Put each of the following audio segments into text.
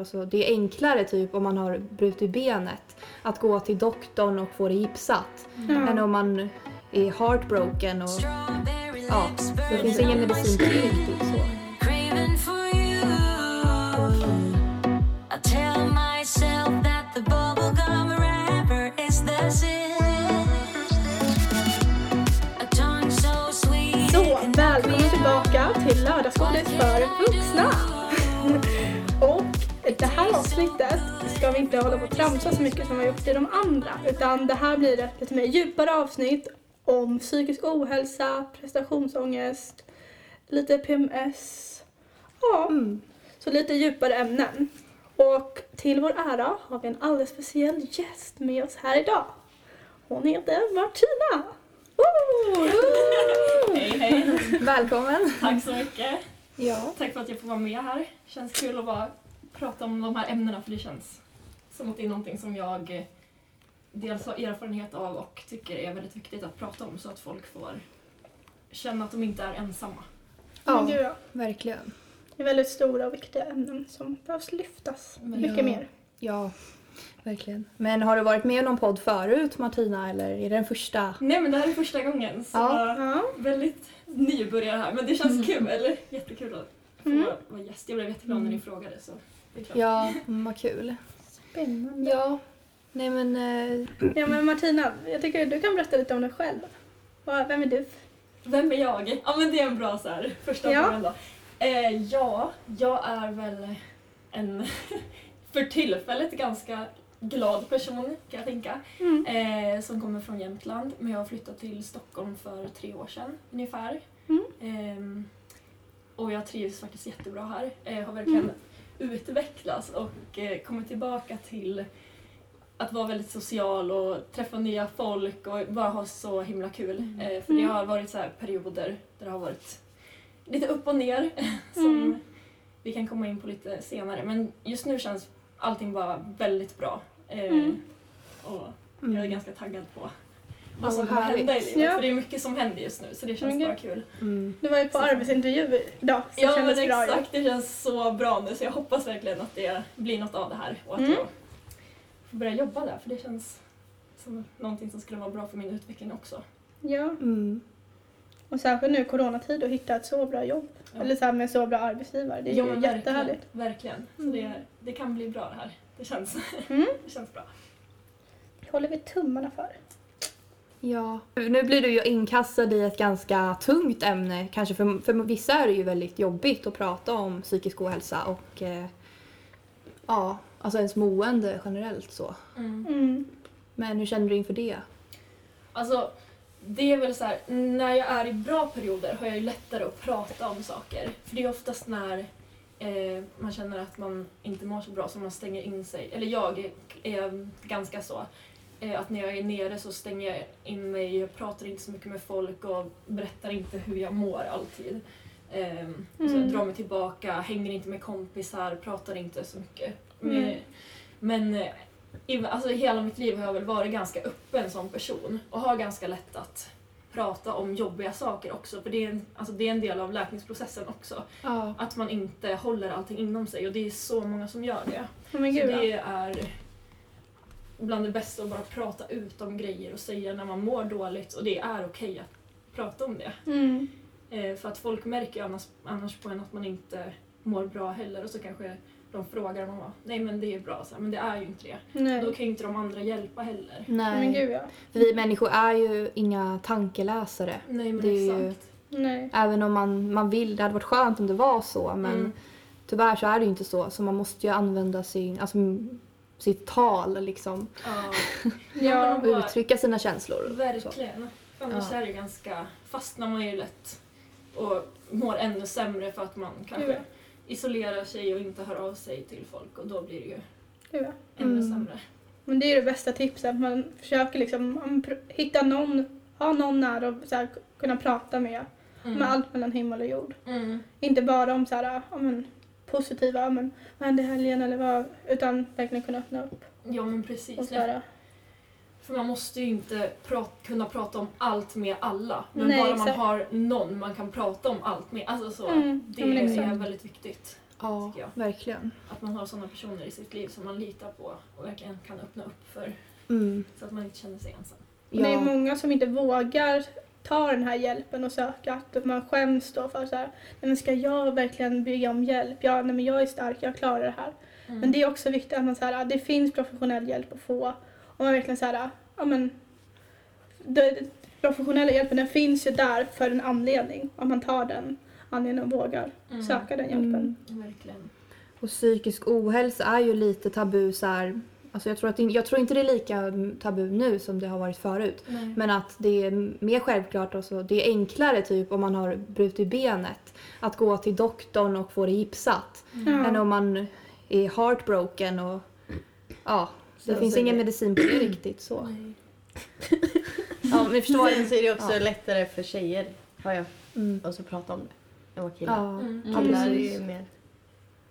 Alltså, det är enklare typ om man har brutit benet att gå till doktorn och få det gipsat än om man är heartbroken och ja, det finns ingen medicin till det riktigt så. Så, välkommen tillbaka till Lördagsgodis för vuxna! Det här avsnittet ska vi inte hålla på och tramsa så mycket som vi har gjort i de andra. Utan det här blir ett lite mer djupare avsnitt om psykisk ohälsa, prestationsångest, lite PMS. Ja, Mm. så lite djupare ämnen. Och till vår ära har vi en alldeles speciell gäst med oss här idag. Hon heter Martina! Hej hej! Välkommen! Tack så mycket! Ja. Tack för att jag får vara med här. Känns kul att bara prata om de här ämnena för det känns som att det är någonting som jag eh, dels har erfarenhet av och tycker är väldigt viktigt att prata om så att folk får känna att de inte är ensamma. Men ja, gud, ja. verkligen. Det är väldigt stora och viktiga ämnen som behövs lyftas. Men Mycket ja. mer. Ja, verkligen. Men har du varit med i någon podd förut Martina eller är det den första? Nej men det här är första gången så Ja. Väldigt nybörjare här men det känns kul, eller jättekul att få Mm. vara gäst. Jag blev jätteglad när ni frågade så klart. Ja, mm, vad kul. Spännande. Ja, nej men eh, Ja men Martina, jag tycker du kan berätta lite om dig själv. Vem är du? Vem är jag? Ja men det är en bra så här, första Ja. frågan då. Eh, ja, jag är väl en för tillfället ganska glad person kan jag tänka. Mm. Eh, som kommer från Jämtland men jag har flyttat till Stockholm för tre år sedan ungefär. Mm. Ehm, och jag trivs faktiskt jättebra här. Eh, har verkligen utvecklats och eh, kommit tillbaka till att vara väldigt social och träffa nya folk och bara ha så himla kul. Eh, för det Mm. har varit så här perioder där det har varit lite upp och ner som Mm. vi kan komma in på lite senare. Men just nu känns allting bara väldigt bra. Eh, Mm. och mm. jag är ganska taggad på vad som vad kommer hända i livet. Ja. För det är mycket som händer just nu så det känns Men bara kul. Mm. Du var ju på Så- arbetsintervju idag, så det Ja men kändes bra ju. exakt, det känns så bra nu så jag hoppas verkligen att det blir något av det här och att Mm. jag får börja jobba där för det känns som någonting som skulle vara bra för min utveckling också. Ja, Mm. och särskilt nu i coronatid att hitta ett så bra jobb. Ja. Eller så här med så bra arbetsgivare. Det är Ja, ju men jättehärligt. Verkligen. Så det, det kan bli bra det här. Det känns, Mm. det känns bra. Det håller vi tummarna för. Ja. Nu blir du ju inkastad i ett ganska tungt ämne. Kanske för, för vissa är det ju väldigt jobbigt att prata om psykisk ohälsa och eh, ja, alltså ens mående generellt så. Mm. Men hur känner du inför det? Alltså, det är väl så här, när jag är i bra perioder har jag ju lättare att prata om saker. För det är oftast när eh, man känner att man inte mår så bra som man stänger in sig. Eller jag är, är ganska så. Eh, att när jag är nere så stänger jag in mig, jag pratar inte så mycket med folk och berättar inte hur jag mår alltid. Eh, Så jag Mm. drar mig tillbaka, hänger inte med kompisar, pratar inte så mycket. Mm. Men, eh, i, alltså, hela mitt liv har jag väl varit ganska öppen som person och har ganska lätt att prata om jobbiga saker också. För det är en, alltså, det är en del av läkningsprocessen också. Ja. Att man inte håller allting inom sig och det är så många som gör det. Oh, Så det är bland det bästa att bara prata ut om grejer och säga när man mår dåligt och det är okej att prata om det. Mm. Eh, för att folk märker ju annars, annars på en att man inte mår bra heller och så kanske de frågar och man bara, nej men det är bra, så här, men det är ju inte det. Nej. Då kan ju inte de andra hjälpa heller. Nej. Men gud ja. För vi människor är ju inga tankeläsare. Nej men Det är ju- exakt. Nej. Även om man, man vill, det hade varit skönt om det var så men Mm. tyvärr så är det ju inte så. Så man måste ju använda sin, alltså, sitt tal liksom Ja, Ja. och uttrycka sina känslor. Verkligen. Annars Ja. är det ju ganska, fastnar man ju lätt och mår ännu sämre för att man kanske Ja. isolerar sig och inte hör av sig till folk och då blir det ju ja. ännu Mm. sämre. Men det är det bästa tipset. att Man försöker liksom man pr- hitta någon, ha någon nära och så här, kunna prata med. Mm. Med allt mellan himmel och jord. Mm. Inte bara om så här, ja, men, positiva, ja, men, vad hände i helgen eller vad. Utan verkligen kunna öppna upp. Ja men precis. För man måste ju inte pra- kunna prata om allt med alla. Men Nej, bara man exakt. har någon man kan prata om allt med. Alltså så, Mm, det ja, är exakt. väldigt viktigt. Ja, tycker jag. verkligen. Att man har sådana personer i sitt liv som man litar på och verkligen kan öppna upp för Mm. så att man inte känner sig ensam. Och Det är Ja. många som inte vågar ta den här hjälpen och söka. Att man skäms då för så här, nej men ska jag verkligen bygga om hjälp? Ja, nej men jag är stark, jag klarar det här. Mm. Men det är också viktigt att man så här, det finns professionell hjälp att få. Och man verkligen så här, ja men det, professionella hjälpen den finns ju där för en anledning. Om man tar den anledningen och vågar Mm. söka den hjälpen. Mm. Verkligen. Och psykisk ohälsa är ju lite tabu så här. Alltså jag, tror att det, jag tror inte det är lika tabu nu som det har varit förut. Nej. Men att det är mer självklart och så. Det är enklare typ om man har brutit benet att gå till doktorn och få det gipsat. Ja. Än om man är heartbroken och ja, det finns så är ingen det- medicin på det riktigt så. Nej. Ja, men ni förstår. Sen så är det också Ja. lättare för tjejer, har jag Mm. också pratat om det, än vad killar. Ja. Mm. Killar är mer...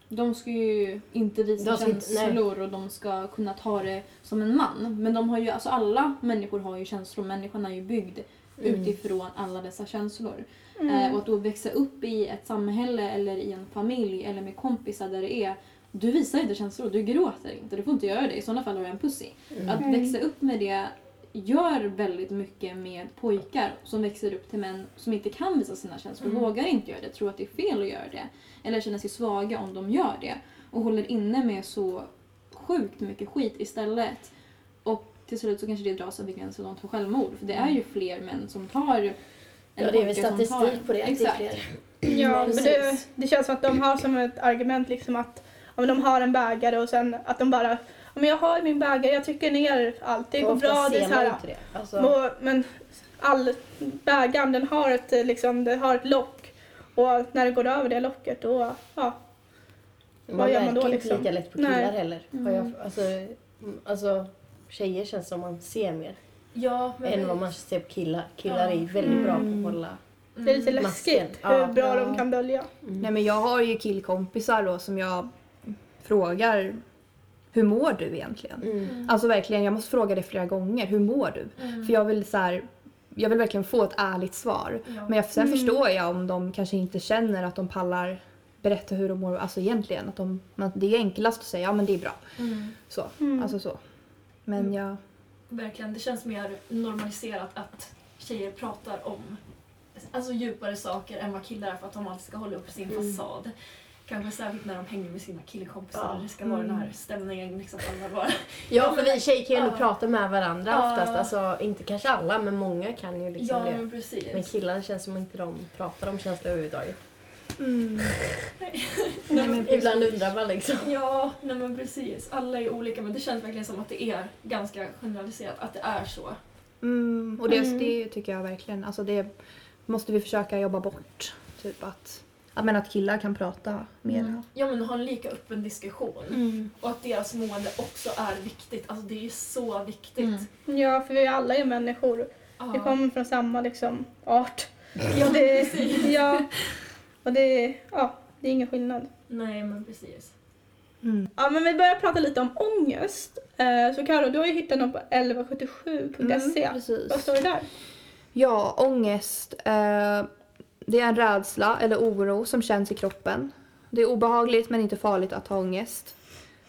De ska ju inte visa inte- känslor och de ska kunna ta det som en man. Men de har ju, alltså alla människor har ju känslor. Människan är ju byggd Mm. utifrån alla dessa känslor. Mm. Eh, och att då växa upp i ett samhälle eller i en familj eller med kompisar där det är du visar inte känslor, du gråter inte, du får inte göra det. I sådana fall har du en pussy. Mm. Att växa upp med det gör väldigt mycket med pojkar som växer upp till män som inte kan visa sina känslor, Mm. vågar inte göra det, tror att det är fel att göra det. Eller känner sig svaga om de gör det. Och håller inne med så sjukt mycket skit istället. Och till slut så kanske det dras över gränsen långt för självmord. För det är ju fler män som tar Ja, det är väl statistik tar- på det. det Exakt. fler. Ja, men det, det känns som att de har som ett argument liksom att om de har en bägare och sen att de bara "Ja, men jag har min bägare, jag trycker ner allt, det går bra. Det är så här, det. Alltså, och, men all bägaren den har ett, liksom, det har ett lock och när det går över det locket då, ja. man vad gör man då, inte liksom? lika lätt på Nej. killar heller. Har jag, alltså, mm, alltså, tjejer känns som man ser mer Ja, men än vad man ser på killar. Killar är ju väldigt Mm. bra på att hålla... Det är lite Masken. läskigt Ja. hur bra Ja. de kan dölja. Nej men jag har ju killkompisar då som jag frågar hur mår du egentligen? Mm. Alltså verkligen, jag måste fråga det flera gånger. Hur mår du? Mm. För jag vill så här, jag vill verkligen få ett ärligt svar. Ja. Men jag, sen Mm. förstår jag om de kanske inte känner att de pallar berätta hur de mår. Alltså egentligen, att de, att det är enklast att säga ja men det är bra. Mm. Så. Mm. Alltså så. Men Mm. jag... Verkligen, det känns mer normaliserat att tjejer pratar om alltså, djupare saker än vad killar är för att de alltid ska hålla upp sin Mm. fasad. Kanske särskilt när de hänger med sina killkompisar Ja. det ska vara den här Mm. stämningen. Liksom, alla bara. Ja, för vi tjejer kan ju ändå Ja. prata med varandra Ja. oftast. Alltså, inte kanske alla, men många kan ju liksom Ja, det. men precis. Men killar känns som inte de pratar om känslor överhuvudtaget. Mm. Nej, men. Ibland undrar man liksom. Ja, nej men precis. Alla är olika men det känns verkligen som att det är ganska generaliserat att det är så. Mm. Och det, Mm. det tycker jag verkligen. Alltså det måste vi försöka jobba bort. Typ att, att, men att killar kan prata mer. Ja men ha en lika öppen diskussion. Mm. Och att deras mående också är viktigt. Alltså det är ju så viktigt. Mm. Ja, för vi alla är människor. Ja. Vi kommer från samma liksom, art. Ja, det, precis. ja, och det, är- ja, det är ingen skillnad. Nej men precis. Mm. Ja, men vi börjar prata lite om ångest. Eh, så Karo, du har ju hittat något på 1177.se. Mm, precis. Vad står det där? Ja, ångest. Eh, det är en rädsla eller oro som känns i kroppen. Det är obehagligt men inte farligt att ha ångest.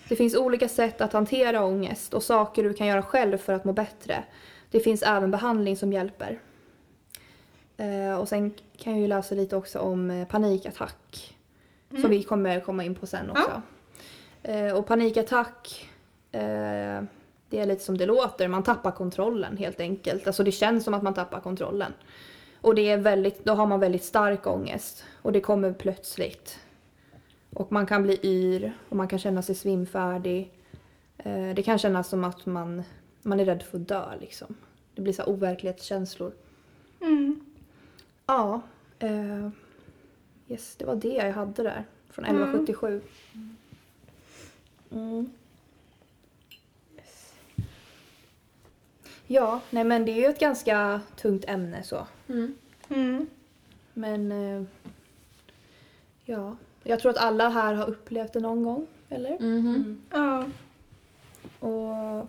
Det finns olika sätt att hantera ångest och saker du kan göra själv för att må bättre. Det finns även behandling som hjälper. Eh, och sen kan jag ju läsa lite också om eh, panikattack. Mm. Som vi kommer komma in på sen också. Eh, och panikattack, det är lite som det låter. Man tappar kontrollen helt enkelt. Alltså det känns som att man tappar kontrollen. Och det är väldigt, då har man väldigt stark ångest. Och det kommer plötsligt. Och man kan bli yr och man kan känna sig svimfärdig. Eh, det kan kännas som att man, man är rädd för att dö liksom. Det blir så overklighetskänslor. Mm. Ja. Eh, yes, det var det jag hade där. Från Mm. 1177. Mm. Ja, nej men det är ju ett ganska tungt ämne så. Mm. Mm. Men eh, ja, jag tror att alla här har upplevt det någon gång, eller? Mhm. Ja. Och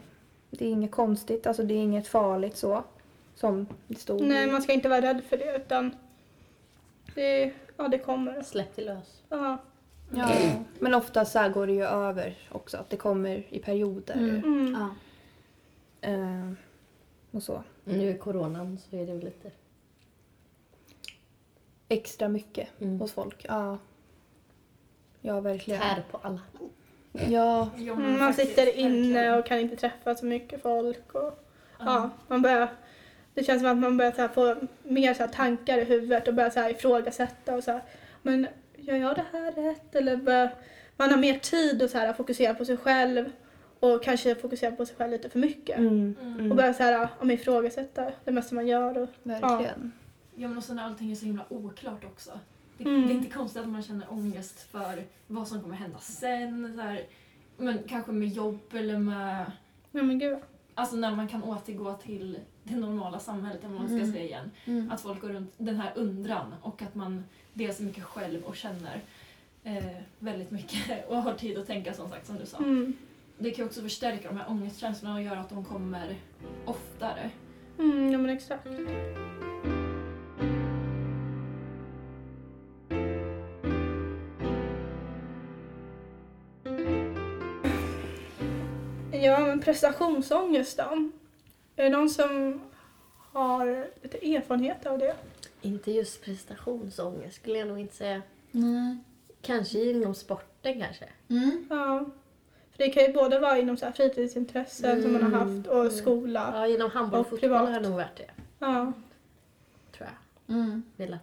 det är inget konstigt, alltså det är inget farligt så. Som det stod. Nej, i- man ska inte vara rädd för det utan det, ja, det kommer. Släpp det lös. Ja. Ja. Men ofta så här går det ju över också. Att det kommer i perioder. Mm. Mm. Ja. Eh, och så. Nu i coronan så är det väl lite... Extra mycket Mm. hos folk. Ja. Ja, verkligen. Tär på alla. Ja. Mm, man sitter inne och kan inte träffa så mycket folk. Och, Ja. man börjar, det känns som att man börjar så här få mer så här tankar i huvudet och börjar så här ifrågasätta. Och så här, men gör jag det här rätt? Eller bör, man har mer tid att så här fokusera på sig själv och kanske fokusera på sig själv lite för mycket. Mm. Mm. Och börja så här, om ifrågasätta det mesta man gör. Och, Verkligen. Ja men och sen när allting är så himla oklart också. Det, Mm. det är inte konstigt att man känner ångest för vad som kommer hända sen. Så här, men kanske med jobb eller med... ja men gud. Alltså när man kan återgå till det normala samhället, vad man ska Mm. säga igen. Mm. Att folk går runt den här undran och att man dels är mycket själv och känner eh, väldigt mycket och har tid att tänka som sagt som du sa. Mm. Det kan också förstärka de här ångestkänslorna och göra att de kommer oftare. Mm, ja men exakt. Ja, men prestationsångest då? Är det någon som har lite erfarenhet av det? Inte just prestationsångest skulle jag nog inte säga. Nej. Kanske inom sporten kanske. Mm. Ja. För det kan ju både vara inom så här fritidsintressen som man har Mm, haft och mm. skola. Ja, genom handboll och fotboll privat. har jag nog varit det. Ja. Tror jag. Mm. Velat.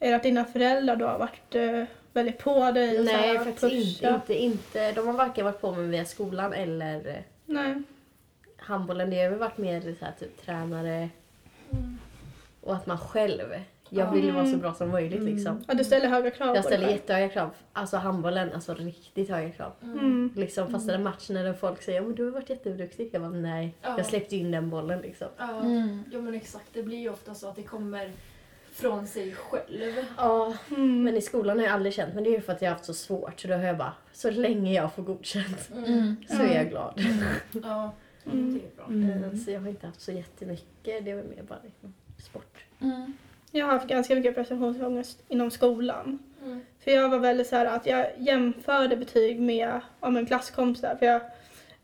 Är det att dina föräldrar då har varit eh, väldigt på dig? Och så Nej, här faktiskt inte, inte, inte. De har varken varit på mig via skolan eller eh, Nej. handbollen. Det har väl varit mer så här, typ tränare och att man själv. Jag Ja. vill ju vara så Mm. bra som möjligt liksom. Ja, du ställer höga krav Jag ställer jättehöga krav. Alltså handbollen, alltså riktigt höga krav. Mm. Liksom fast den matchen när folk säger men du har varit jätteduktig. Jag bara nej. Ja. Jag släppte in den bollen liksom. Ja, Mm. ja men exakt. Det blir ju ofta så att det kommer från sig själv. Ja, Mm. men i skolan har jag aldrig känt. Men det är ju för att jag har haft så svårt. Så då har jag bara, så länge jag får godkänt Mm. så är jag glad. Ja, Mm. det är bra. Så jag har inte haft så jättemycket. Det väl mer bara liksom sport. Jag har haft ganska mycket prestationsångest inom skolan. Mm. För jag var väldigt så här att jag jämförde betyg med om en klasskompisar. För jag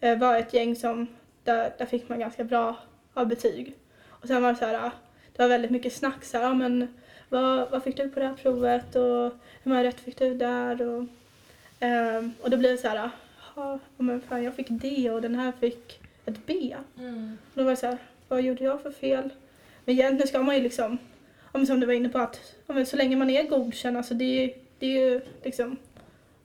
eh, var ett gäng som, där, där fick man ganska bra av betyg. Och sen var det så här, det var väldigt mycket snack så här, ja, men vad, vad fick du på det här provet och hur många rätt fick du där? Och, ehm, och då blev det så här, ja men fan jag fick D och den här fick ett B. Mm. Och då var det så här, vad gjorde jag för fel? Men egentligen ska man ju liksom, ja, men som du var inne på, att ja, men så länge man är godkänd, alltså det är, ju- det är ju liksom,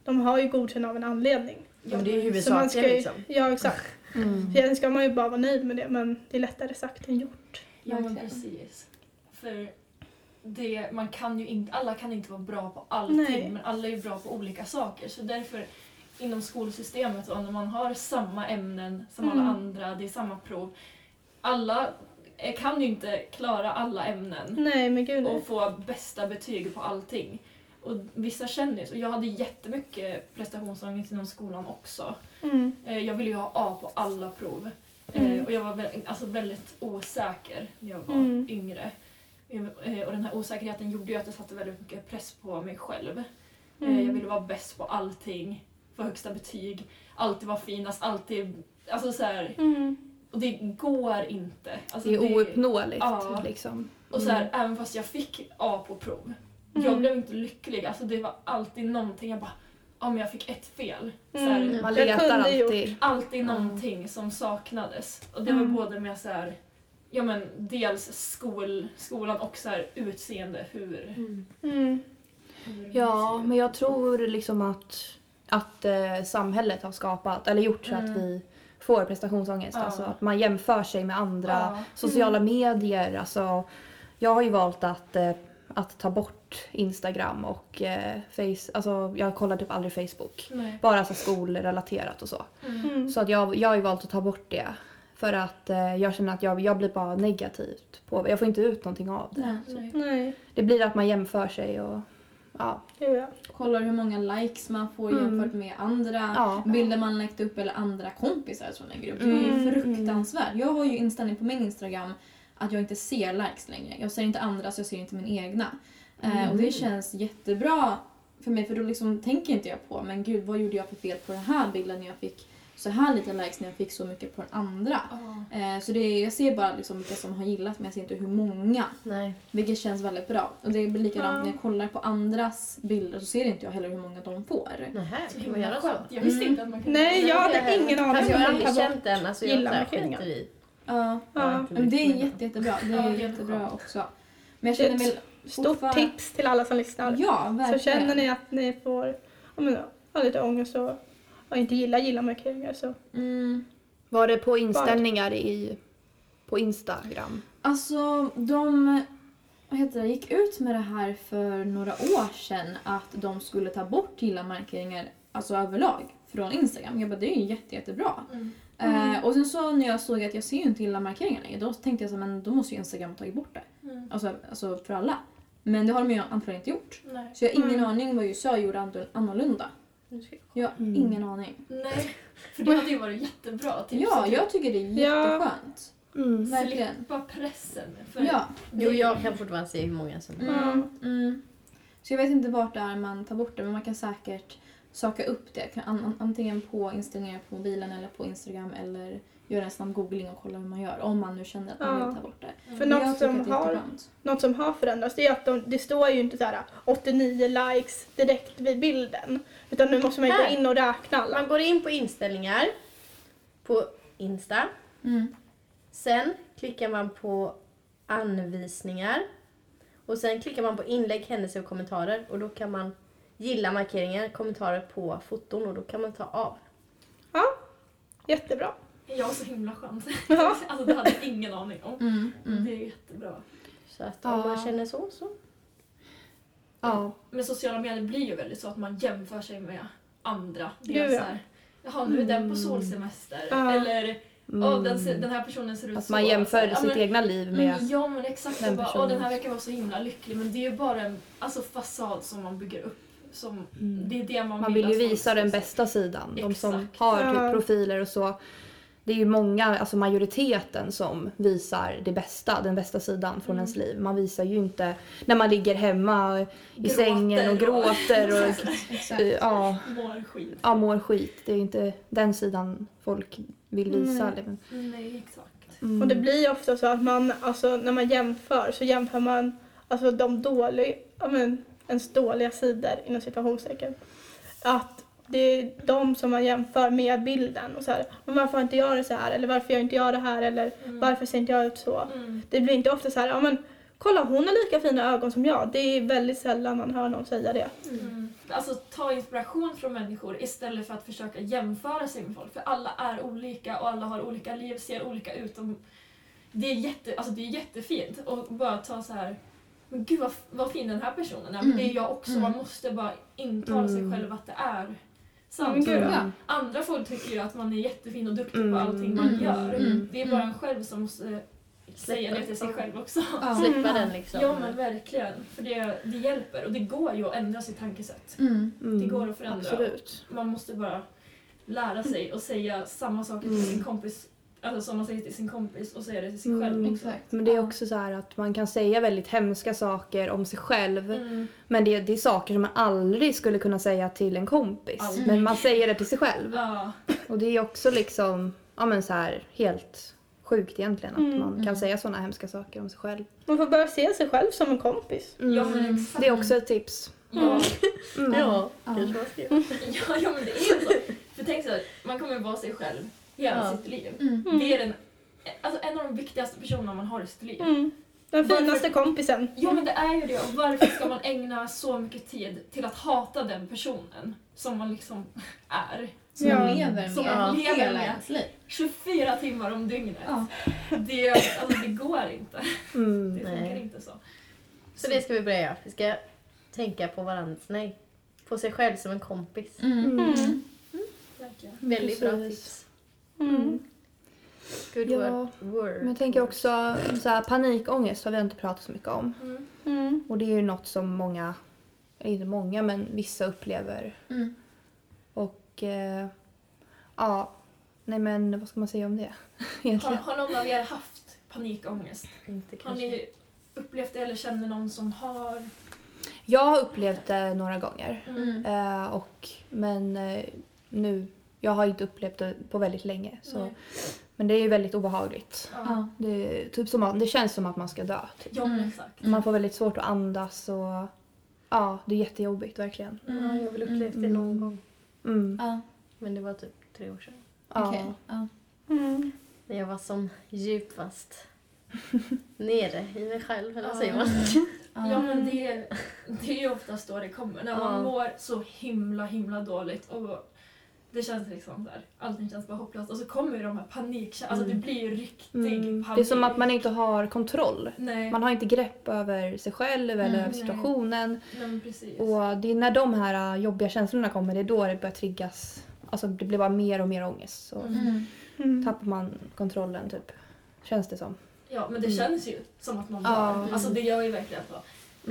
de har ju godkänd av en anledning. Ja, men det är ju, liksom. ja exakt. Mm. Så egentligen ska man ju bara vara nöjd med det, men det är lättare sagt än gjort. Ja men precis. För det, man kan ju inte, alla kan inte vara bra på allting Nej. men alla är ju bra på olika saker. Så därför inom skolsystemet och när man har samma ämnen som alla Mm. andra, det är samma prov. Alla kan ju inte klara alla ämnen Nej men gud och få bästa betyg på allting. Och vissa känner ju så. Jag hade jättemycket prestationsångest inom skolan också. Mm. Eh, Jag ville ju ha A på alla prov. Eh, Mm. Och jag var vä- alltså väldigt osäker när jag var Mm. yngre. Eh, Och den här osäkerheten gjorde ju att jag satte väldigt mycket press på mig själv. Mm. Jag ville vara bäst på allting, få högsta betyg, alltid vara finast, alltid... Alltså så här, Mm. Och det går inte. Alltså Det är ouppnåeligt. Ja. Liksom. Och så här, även fast jag fick A på prov, jag Mm. blev inte lycklig. Alltså det var alltid någonting, jag bara, ja men jag fick ett fel. Så här, Mm. Man Jag letar kunde gjort- alltid. alltid någonting som saknades. Och det var Mm. både med så här, ja men dels skol, skolan och så här utseende, hur... Mm. Mm. hur Ja, men jag tror liksom att, att eh, samhället har skapat, eller gjort så att Mm. vi får prestationsångest. Ja. Alltså att man jämför sig med andra. Ja. Sociala medier, alltså. Jag har ju valt att, eh, att ta bort Instagram och eh, face, alltså jag kollar typ aldrig Facebook. Nej. Bara så skolrelaterat och så. Mm. Mm. Så att jag, jag har ju valt att ta bort det. För att eh, jag känner att jag, jag blir bara negativt på Jag får inte ut någonting av det. Nej. Nej, Det blir att man jämför sig och ja. Kollar hur många likes man får Mm. jämfört med andra ja. bilder man lagt upp eller andra kompisar som lägger upp. Det är Mm, ju fruktansvärt. Jag har ju inställning på min Instagram att jag inte ser likes längre. Jag ser inte andras, jag ser inte min egna. Eh, och det känns jättebra för mig för då liksom tänker inte jag på men gud vad gjorde jag för fel på den här bilden när jag fick så här lite likes när jag fick så mycket på den andra. Eh, så det är, jag ser bara liksom vilka som har gillat men jag ser inte hur många. Nej. Vilket känns väldigt bra. Och det blir likadant Ja. när jag kollar på andras bilder så ser inte jag heller hur många de får. Nähä, Så kan man göra så? Jag visste Mm. inte att man kunde Nej, jag hade ingen aning jag har aldrig känt den. Alltså jag gilla så här markeringar. Ja. Ja. Men det är jätte, jättebra. Det är jättebra också. Men jag känner mig... Stort tips till alla som lyssnar. Ja, Så känner ni att ni får ja, men, ha lite ångest och, och inte gilla gilla markeringar så Mm. Var det på inställningar i, på Instagram? Alltså, de vad heter det, gick ut med det här för några år sedan att de skulle ta bort gilla-markeringar alltså överlag från Instagram. Jag bara, det är ju jätte, jättebra. Mm. Eh, och sen så när jag såg att jag ser ju inte gilla-markeringar längre, då tänkte jag så men då måste ju Instagram ha tagit bort det. Mm. Alltså, alltså för alla. Men det har de ju antagligen inte gjort. Nej. Så jag har ingen Mm. aning vad USA gjorde annorl- annorlunda. Jag har Mm. ingen aning. Nej, för det hade ju varit jättebra tips. Ja, att jag tycker det är Ja. jätteskönt. Mm. Verkligen. Slippa pressen. För Ja. Jo, jag kan fortfarande se hur många som... Mm. Mm. Så jag vet inte vart det är man tar bort det men man kan säkert söka upp det. Kan- Antingen på inställningar på mobilen eller på Instagram eller göra en snabb googling och kolla hur man gör. Om man nu känner att man Ja. vill ta bort det. För Men något tycker som har- något som har förändrats det är att de, det står ju inte så här 89 likes direkt vid bilden. Utan nu måste man ju gå Här. in och räkna alla. Man går in på inställningar på Insta. Mm. Sen klickar man på anvisningar. Och sen klickar man på inlägg, händelser och kommentarer. Och då kan man gilla markeringar, kommentarer på foton och då kan man ta av. Jättebra. Jag har så himla skönt. Ja. Alltså det hade jag ingen aning om. Mm. Mm. Det är jättebra. Så att Ja. om man känner så, så. Ja. Men sociala medier blir ju väldigt så att man jämför sig med andra. Det är ja. så här, Jaha, nu är den på solsemester. Ja. Eller Åh, den, ser- Mm. den här personen ser ut Att så. man jämför Ja, sitt men- egna liv med... Mm, ja men exakt. den Den, bara, personen. den här veckan var så himla lycklig men det är ju bara en alltså, fasad som man bygger upp. Som, Mm. Det är det man, Man vill ju visa den bästa sidan. De som Exakt. har typ profiler och så. Det är ju många, alltså majoriteten som visar det bästa, den bästa sidan från Mm. ens liv. Man visar ju inte när man ligger hemma i Gråter sängen och och- gråter och Exakt. eh, ja, Mår skit. ja, mår skit. Det är ju inte den sidan folk vill visa. Nej. Mm. Nej exakt. Mm. Och det blir ofta så att man, alltså när man jämför så jämför man alltså de dåliga, ja men ens dåliga sidor inom situationstecken. Att det är de som man jämför med bilden och så här, men varför har inte jag det så här eller varför gör inte jag det här eller Mm. varför ser inte jag ut så? Mm. Det blir inte ofta så här, ja men kolla hon har lika fina ögon som jag. Det är väldigt sällan man hör någon säga det. Mm. Alltså ta inspiration från människor istället för att försöka jämföra sig med folk. För alla är olika och alla har olika liv, ser olika ut. Och det, är jätte, alltså det är jättefint och bara ta så här men gud vad, vad fin den här personen är. Men Mm. det är jag också. Mm. Man måste bara intala sig Mm. själv att det är sant. gud, ja. Andra folk tycker ju att man är jättefin och duktig Mm. på allting man Mm. gör. Mm. Det är bara en själv som måste säga det till sig själv också. Ja. Slippa Mm. den liksom. Ja men verkligen. För det, det hjälper och det går ju att ändra sitt tankesätt. Mm. Mm. Det går att förändra. Absolut. Man måste bara lära sig och säga samma saker till Mm. sin kompis. Alltså som man säger till sin kompis och säga det till sig Mm, själv också. Exakt. Men det är Ja. också så här att man kan säga väldigt hemska saker om sig själv. Mm. Men det, det är saker som man aldrig skulle kunna säga till en kompis. Aldrig. Men man säger det till sig själv. Ja. Och det är också liksom, ja men så här helt sjukt egentligen att Mm. man kan Mm. säga sådana hemska saker om sig själj. Man får börja se sig själv som en kompis. Ja, men exakt. Det är också ett tips. Ja. Mm. Ja, Ja. kanske ja, ja men det är ju så. För tänk så här, man kommer vara sig själv hela Ja. sitt liv. Mm. Det är den, alltså en av de viktigaste personerna man har i sitt liv. Mm. Den Varför- finaste kompisen. Ja men det är ju det. Och varför ska man ägna så mycket tid till att hata den personen som man liksom är? Som Ja. man lever Som med man lever hela med. ens liv. 24 timmar om dygnet. Ja. Det, alltså, det går inte. Mm. Det funkar Nej. inte så. Så det ska vi börja göra. Vi ska tänka på varandra. Nej. På sig själv som en kompis. Mm. Mm. Verkligen. Väldigt bra tips. Mm. Good Ja, word. Men jag tänker också så här, panikångest har vi inte pratat så mycket om. Mm. Mm. Och det är ju något som många, eller inte många men vissa upplever. Mm. Och eh, ja, nej men vad ska man säga om det Har, egentligen? har någon av er haft panikångest? Inte Har ni upplevt det eller känner någon som har? Jag har upplevt det några gånger. Mm. Eh, och, men eh, nu, jag har inte upplevt det på väldigt länge. Så. Nej. Men det är ju väldigt obehagligt. Ja. Det, typ som att, det känns som att man ska dö. Typ. Ja, men exakt. Man får väldigt svårt att andas och ja, det är jättejobbigt verkligen. Ja, jag har väl upplevt det någon gång. Mm. Ja, Men det var typ tre år sedan. Ja. okej. Ja. Mm. När jag var som djupast nere i mig själv, eller vad säger Ja. man? Ja men det, det är ju oftast då det kommer. När man Ja. mår så himla himla dåligt och det känns liksom där, allting känns bara hopplöst och så kommer ju de här panikkänslorna, alltså det Mm. blir ju riktig Mm. panik. Det är som att man inte har kontroll. Nej, Man har inte grepp över sig själv eller Mm. över situationen. nej men precis. Och det är när de här äh, jobbiga känslorna kommer, det är då det börjar triggas. Alltså det blir bara mer och mer ångest. Så Mm. Mm. Tappar man kontrollen typ. Känns det som. Ja men det Mm. känns ju som att man dör. Ja. Alltså det gör ju verkligen så.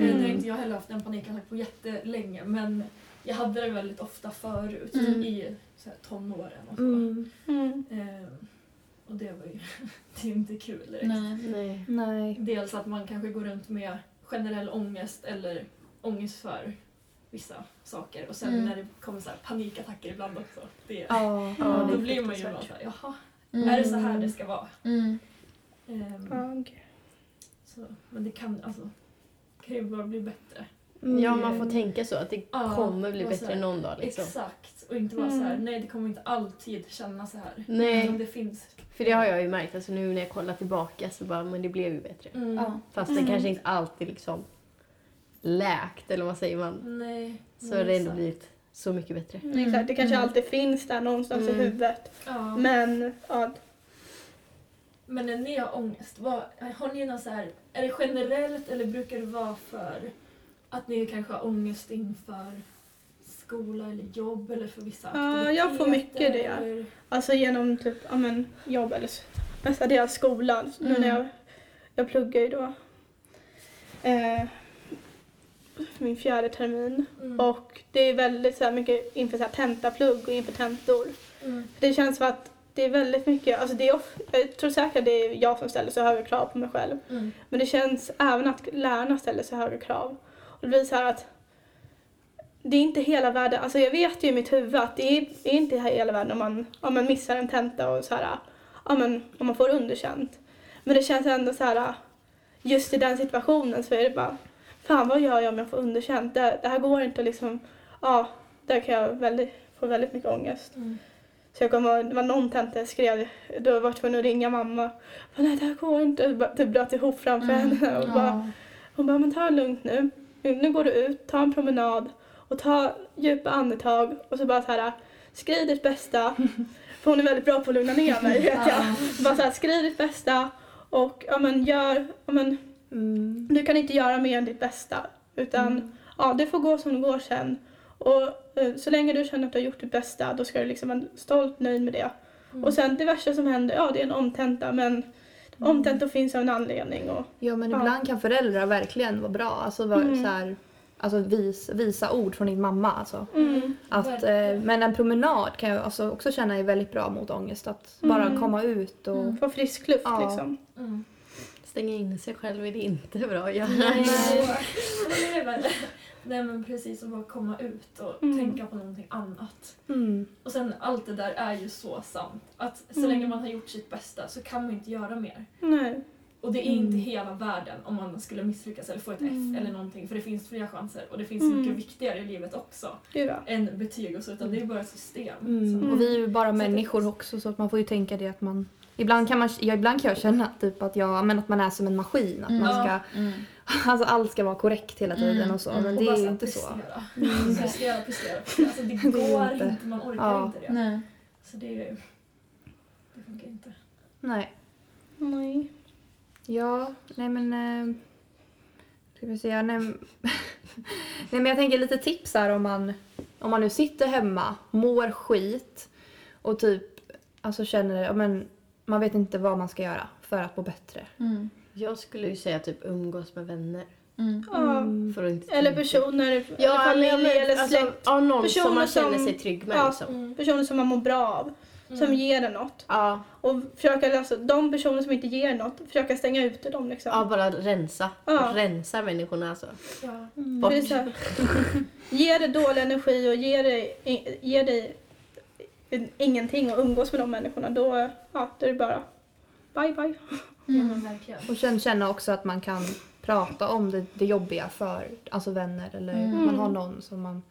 Mm. Mm. Det har inte jag heller haft en panikattack på jättelänge men jag hade det väldigt ofta förut Mm. i så här, tonåren och så. Mm. Mm. Ehm, och det var ju det är inte kul direkt. Nej. Nej. Nej. Dels att man kanske går runt med generell ångest eller ångest för vissa saker och sen Mm. när det kommer så här panikattacker ibland också. Det, Ja. Ja, det då blir man ju bara såhär, jaha, Mm. är det så här det ska vara? Mm. Ehm, Ja, okej. så, men det kan, alltså, kan ju bara bli bättre. Mm. Ja, man får tänka så att det Ja, kommer bli bättre här, någon dag liksom. Exakt, och inte vara Mm. så här, nej det kommer inte alltid kännas så här. Nej. Det finns. För det har jag ju märkt, alltså nu när jag kollar tillbaka så bara, men det blev ju bättre. Mm. Ja. Fast Mm. det kanske inte alltid liksom läkt, eller vad säger man? Nej. Så har det ändå blivit så mycket bättre. Mm, Exakt, det kanske Mm. alltid finns där någonstans Mm. i huvudet. Ja. Men ja, Men när ni har ångest, vad, har ni någon så här, är det generellt eller brukar det vara för att ni kanske har ångest inför skola eller jobb eller för vissa Ja, jag får mycket det. Alltså genom typ, ja men jobb eller mestadels skolan. Nu Mm. när jag, jag pluggar ju då eh, min fjärde termin. Mm. Och det är väldigt så här mycket inför så här tentaplugg och inför tentor. Mm. Det känns som att det är väldigt mycket, alltså det är, jag tror säkert att det är jag som ställer så höga krav på mig själv. Mm. Men det känns även att lärarna ställer så höga krav. Det blir så här att det är inte hela världen, alltså jag vet ju i mitt huvud att det är, är inte hela världen om man, om man missar en tenta och så här, ja men om man får underkänt. Men det känns ändå så här, just i den situationen så är det bara, fan vad gör jag om jag får underkänt? Det, det här går inte liksom, ja, där kan jag väldigt, få väldigt mycket ångest. Mm. Så jag kommer det var någon tenta jag skrev, då var jag tvungen att ringa mamma. Nej det här går inte, typ bröt ihop framför Mm. henne. Och bara, Ja. hon bara, men ta det lugnt nu. Nu går du ut, ta en promenad och ta djupa andetag och så bara så här, skriv ditt bästa. För hon är väldigt bra på att lugna ner mig vet jag. Bara så här, skriv ditt bästa och ja men gör, ja men Mm. du kan inte göra mer än ditt bästa. Utan Mm. ja, det får gå som det går sen. Och eh, så länge du känner att du har gjort ditt bästa då ska du liksom vara stolt nöjd med det. Mm. Och sen det värsta som händer, ja det är en omtenta men omtentor finns av en anledning. Och, Ja men Ja. ibland kan föräldrar verkligen vara bra. Alltså, vara Mm. så här, alltså vis, visa ord från din mamma. Alltså. mm. Att, eh, men en promenad kan jag alltså också känna är väldigt bra mot ångest. Att bara Mm. komma ut och... Mm. Få frisk luft Ja. liksom. Mm. Stänga in sig själv är det inte bra att göra. Nej, det är väl- Nej men precis, att bara komma ut och Mm. tänka på någonting annat. Mm. Och sen allt det där är ju så sant. Att så Mm. länge man har gjort sitt bästa så kan man inte göra mer. Nej. Och det är Mm. inte hela världen om man skulle misslyckas eller få ett Mm. F eller någonting. För det finns fler chanser och det finns Mm. mycket viktigare i livet också ja. än betyg och så. Utan det är bara ett system. Mm. Och vi är ju bara Så att det- människor också så att man får ju tänka det att man... Ibland kan, man, ja, ibland kan jag känna typ att, jag, men att man är som en maskin. Att man ska, Mm. alltså allt ska vara korrekt hela tiden Mm. och så. Mm. Men Och det är ju inte så. prestera. Mm. Prestera, prestera, prestera. Alltså det Det går inte. inte. man orkar Ja. inte det. Nej. Så det, det funkar inte. Nej. Nej. Ja, nej men... Eh, ska vi se, nej, nej men jag tänker lite tips här om man, om man nu sitter hemma, mår skit och typ alltså känner, men man vet inte vad man ska göra för att må bättre. Mm. Jag skulle ju säga typ umgås med vänner. Mm. Ja. För att inte Eller personer, eller Ja, familj men- eller alltså, släkt. ja, någon Personer som man känner sig trygg med ja. liksom. Mm. Personer som man mår bra av. som ger en något. Ja, Och försöka, alltså, de personer som inte ger något, försöka stänga ute dem liksom. ja bara rensa. Ja. Rensa människorna alltså. Ja. Bort. Det här, ge dig dålig energi och ge dig, ge dig ingenting och umgås med de människorna. Då, ja, då är det bara bye bye. Verkligen. Och sen känna också att man kan prata om det, det jobbiga för alltså vänner eller Mm. man har någon som man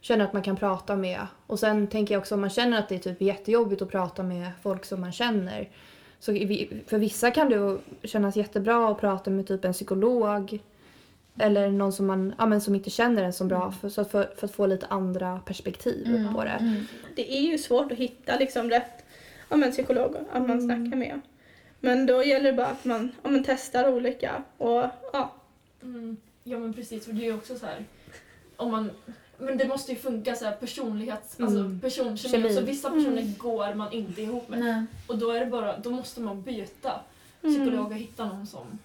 känner att man kan prata med. Och sen tänker jag också om man känner att det är typ jättejobbigt att prata med folk som man känner. Så för vissa kan det kännas jättebra att prata med typ en psykolog. Eller någon som man ja, men som inte känner en så bra för, så att för, för att få lite andra perspektiv Mm. på det. Det är ju svårt att hitta liksom rätt ja, men, psykolog att man Mm. snackar med. Men då gäller det bara att man ja, men, testar olika och ja, Mm. Ja men precis, för det är ju också så här. Om man, men det måste ju funka så här personlighets, Mm. alltså personkemi. Kemi. Så vissa personer går man inte ihop med. Nej. Och då är det bara, då måste man byta Mm. psykolog och hitta någon som...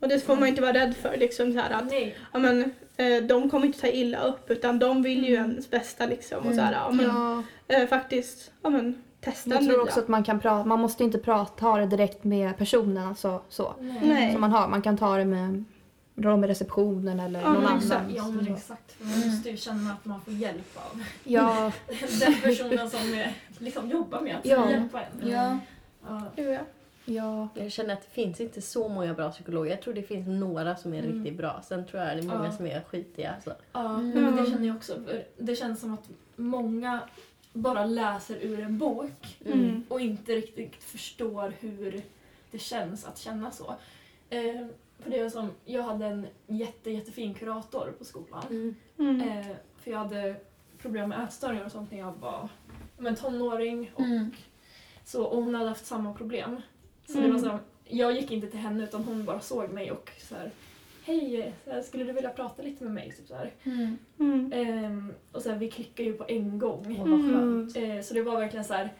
och det får man inte vara rädd för. Liksom, så här, att, Nej. ja, men, eh, de kommer inte ta illa upp utan de vill ju ens bästa. Liksom, och så här, ja, men, Ja, eh, faktiskt ja, men, testa jag tror nya. också att man kan prata, man måste inte prata, ta det direkt med personen alltså, så. Nej. som man har. Man kan ta det med med receptionen eller Ja, någon annan. exakt. Ja men exakt, för man måste ju känna att man får hjälp av Ja, den personen som är, liksom jobbar med att Ja. hjälpa en. Ja. Ja. Ja. ja. Jag känner att det finns inte så många bra psykologer. Jag tror det finns några som är Mm. riktigt bra. Sen tror jag det är många Ja. som är skitiga. Alltså. Ja, Mm. men det känner jag också. Det känns som att många bara läser ur en bok Mm. och inte riktigt förstår hur det känns att känna så. Eh, för det var som, jag hade en jätte, jättefin kurator på skolan. Mm. Mm. Eh, för jag hade problem med ätstörningar och sånt när jag var men, tonåring. Och, Mm. så, och hon hade haft samma problem. Så det Mm. var så, jag gick inte till henne utan hon bara såg mig och så här, Hej, här, skulle du vilja prata lite med mig? Typ så här. Mm. Mm. Ehm, och så här, vi klickade ju på en gång. Åh, vad Mm. skönt. Eh, så det var verkligen så här.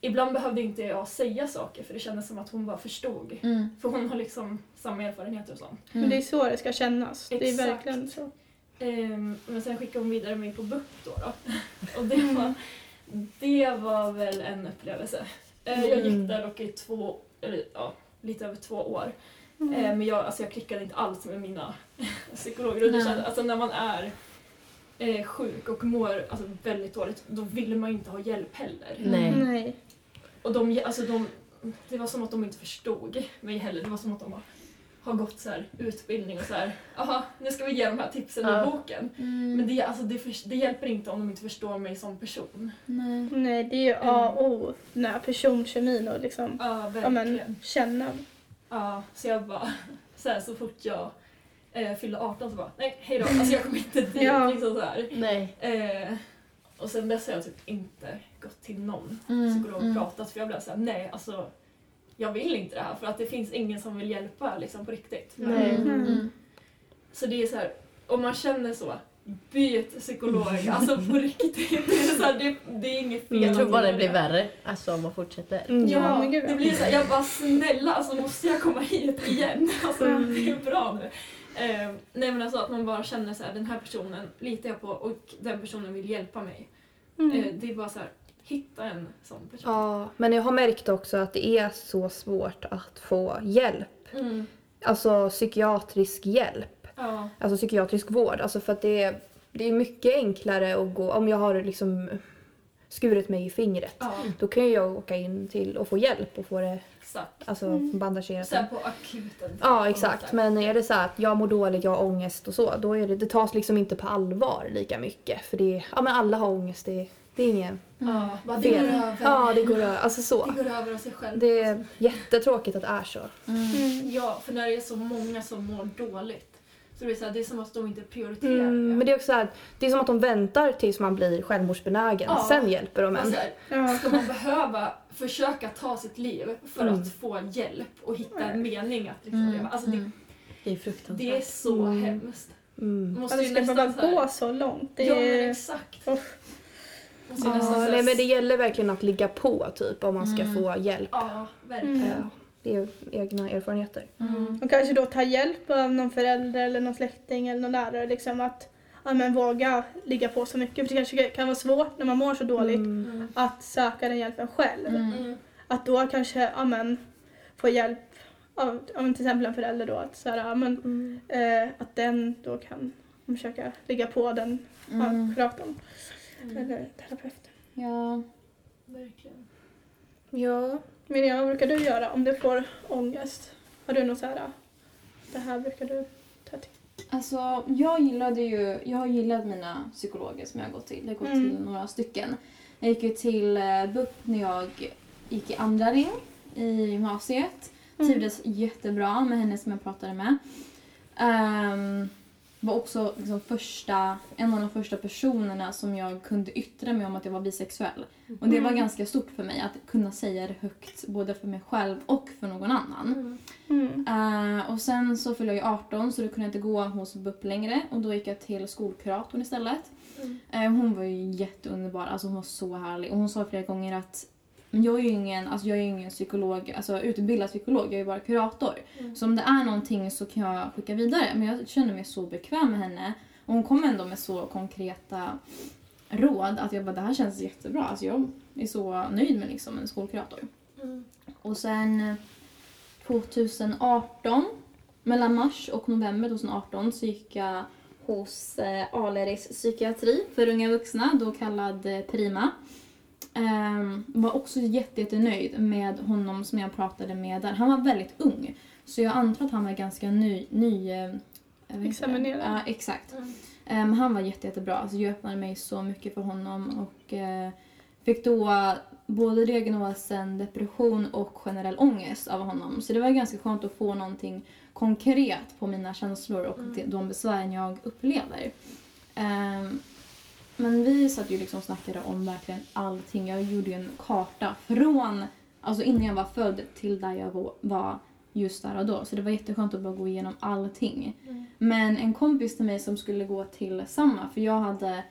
Ibland behövde inte jag säga saker för det kändes som att hon bara förstod. Mm. För hon har liksom samma erfarenheter och sånt. Men det är så det ska kännas. Det är Exakt. verkligen så. Ehm, men sen skickade hon vidare mig på BUP då. då. Och det var, det var väl en upplevelse. Eh, jag gick där dock i två, eller, ja, lite över två år. Mm. Eh, men jag, alltså, jag klickade inte alls med mina psykologer. Och det kändes, alltså, när man är eh, sjuk och mår alltså, väldigt dåligt, då vill man ju inte ha hjälp heller. Nej. Nej. Och de, alltså, de, det var som att de inte förstod mig heller. Det var som att de har, har gått så här, utbildning och så här, jaha, nu ska vi ge de här tipsen Ja. i boken. Mm. Men det, alltså, det, för, det hjälper inte om de inte förstår mig som person. Nej. Nej, det är ju A och O. Den här personkemin och liksom Ja, ja, men, känna. Ja, så jag bara, så, här, så fort jag eh, fyllde 18 så bara, nej hej då, alltså jag kommer inte dit. Ja. Liksom så här. Nej. Eh, och sen dess har jag typ inte gått till någon Mm. psykolog och pratat för jag blev såhär, nej alltså jag vill inte det här för att det finns ingen som vill hjälpa liksom på riktigt. Nej. Mm. Mm. Så det är så här, om man känner så, byt psykolog, alltså på riktigt. Det är, så här, det, det är inget fel Jag tror att bara det blir värre alltså, om man fortsätter. Mm. Ja, men gud, det blir så här, jag bara snälla, alltså måste jag komma hit igen? Alltså Mm. det är bra nu. Eh, nej men alltså att man bara känner så här, den här personen litar jag på och den personen vill hjälpa mig. Mm. Eh, det är bara så här, hitta en sån person. ja, men jag har märkt också att det är så svårt att få hjälp. Mm. Alltså psykiatrisk hjälp. Ja. Alltså psykiatrisk vård. Alltså för att det är, det är mycket enklare att gå, om jag har liksom skurit mig i fingret. ja, Då kan ju jag åka in till och få hjälp och få det exakt. alltså, Mm. bandagerat. Sen på akuten. Ja exakt, men är det så att jag mår dåligt, jag har ångest och så, då är det, det tas liksom inte på allvar lika mycket. För det ja men alla har ångest, det, det är ingen Ja, bara, det fel. går över. Ja det går över, alltså så. Det går över av sig själv. Det är jättetråkigt att det är så. Mm. Ja, för när det är så många som mår dåligt så det är, så här, det är som att de inte prioriterar Mm, det. men det är också så här, det är som att de väntar tills man blir självmordsbenägen, Ja. sen hjälper de en. så här, Ja. Ska man behöva försöka ta sitt liv för Mm. att få hjälp och hitta en mening att liksom Mm. leva? Alltså det, Mm. Det är fruktansvärt. det är så Mm. hemskt. Mm. Måste Alltså, ju ska behöva här- gå så långt. Det Ja men exakt. Så här- nej, men det gäller verkligen att ligga på typ om man ska Mm. få hjälp. Ja, verkligen. Ja, det är egna erfarenheter. Mm. Och kanske då ta hjälp av någon förälder eller någon släkting eller någon lärare. Liksom att, ja, men våga ligga på så mycket. För det kanske kan vara svårt när man mår så dåligt Mm. Att söka den hjälpen själv. Mm. Mm. Att då kanske ja, men, få hjälp av, av till exempel en förälder då. Att, så här, ja, men, Mm. eh, att den då kan försöka ligga på den Mm. ja, kuratorn Mm. eller terapeuten. Ja. Verkligen. Ja. Miriam, vad brukar du göra om du får ångest? Har du något så här, det här brukar du ta till? Alltså, jag gillade ju, jag har gillat mina psykologer som jag har gått till. Jag har gått Mm. till några stycken. Jag gick ju till eh, BUP när jag gick i andra ring i gymnasiet. Mm. Trivdes jättebra med henne som jag pratade med. Um, var också liksom första, en av de första personerna som jag kunde yttra mig om att jag var bisexuell. Och det var Mm. ganska stort för mig att kunna säga det högt både för mig själv och för någon annan. Mm. Eh, och sen så fyllde jag ju 18 så då kunde jag inte gå hos BUP längre och då gick jag till skolkuratorn istället. Mm. Eh, hon var ju jätteunderbar, alltså hon var så härlig och hon sa flera gånger att men jag är ju ingen, alltså jag är ingen psykolog, alltså utbildad psykolog, jag är ju bara kurator. Mm. Så om det är någonting så kan jag skicka vidare. Men jag känner mig så bekväm med henne och hon kom ändå med så konkreta råd att jag bara det här känns jättebra. Alltså jag är så nöjd med liksom en skolkurator. Mm. Och sen eh, 2018, mellan mars och november 2018 så gick jag hos eh, Aleris psykiatri för unga vuxna, då kallad eh, Prima. Ehm, var också jätte, jättenöjd med honom som jag pratade med där. Han var väldigt ung. Så jag antar att han var ganska ny... ny eh. Examinerad. Ja, exakt. Mm. Um, han var jätte, jättebra. Alltså, jag öppnade mig så mycket för honom och eh, fick då både diagnosen depression och generell ångest av honom. Så det var ganska skönt att få någonting konkret på mina känslor och Mm. de- besvären jag upplever. Ehm, men vi satt ju liksom snackade om verkligen allting. Jag gjorde ju en karta från alltså innan jag var född till där jag var- var just där och då. Så det var jätteskönt att bara gå igenom allting. Mm. Men en kompis till mig som skulle gå till samma, för jag hade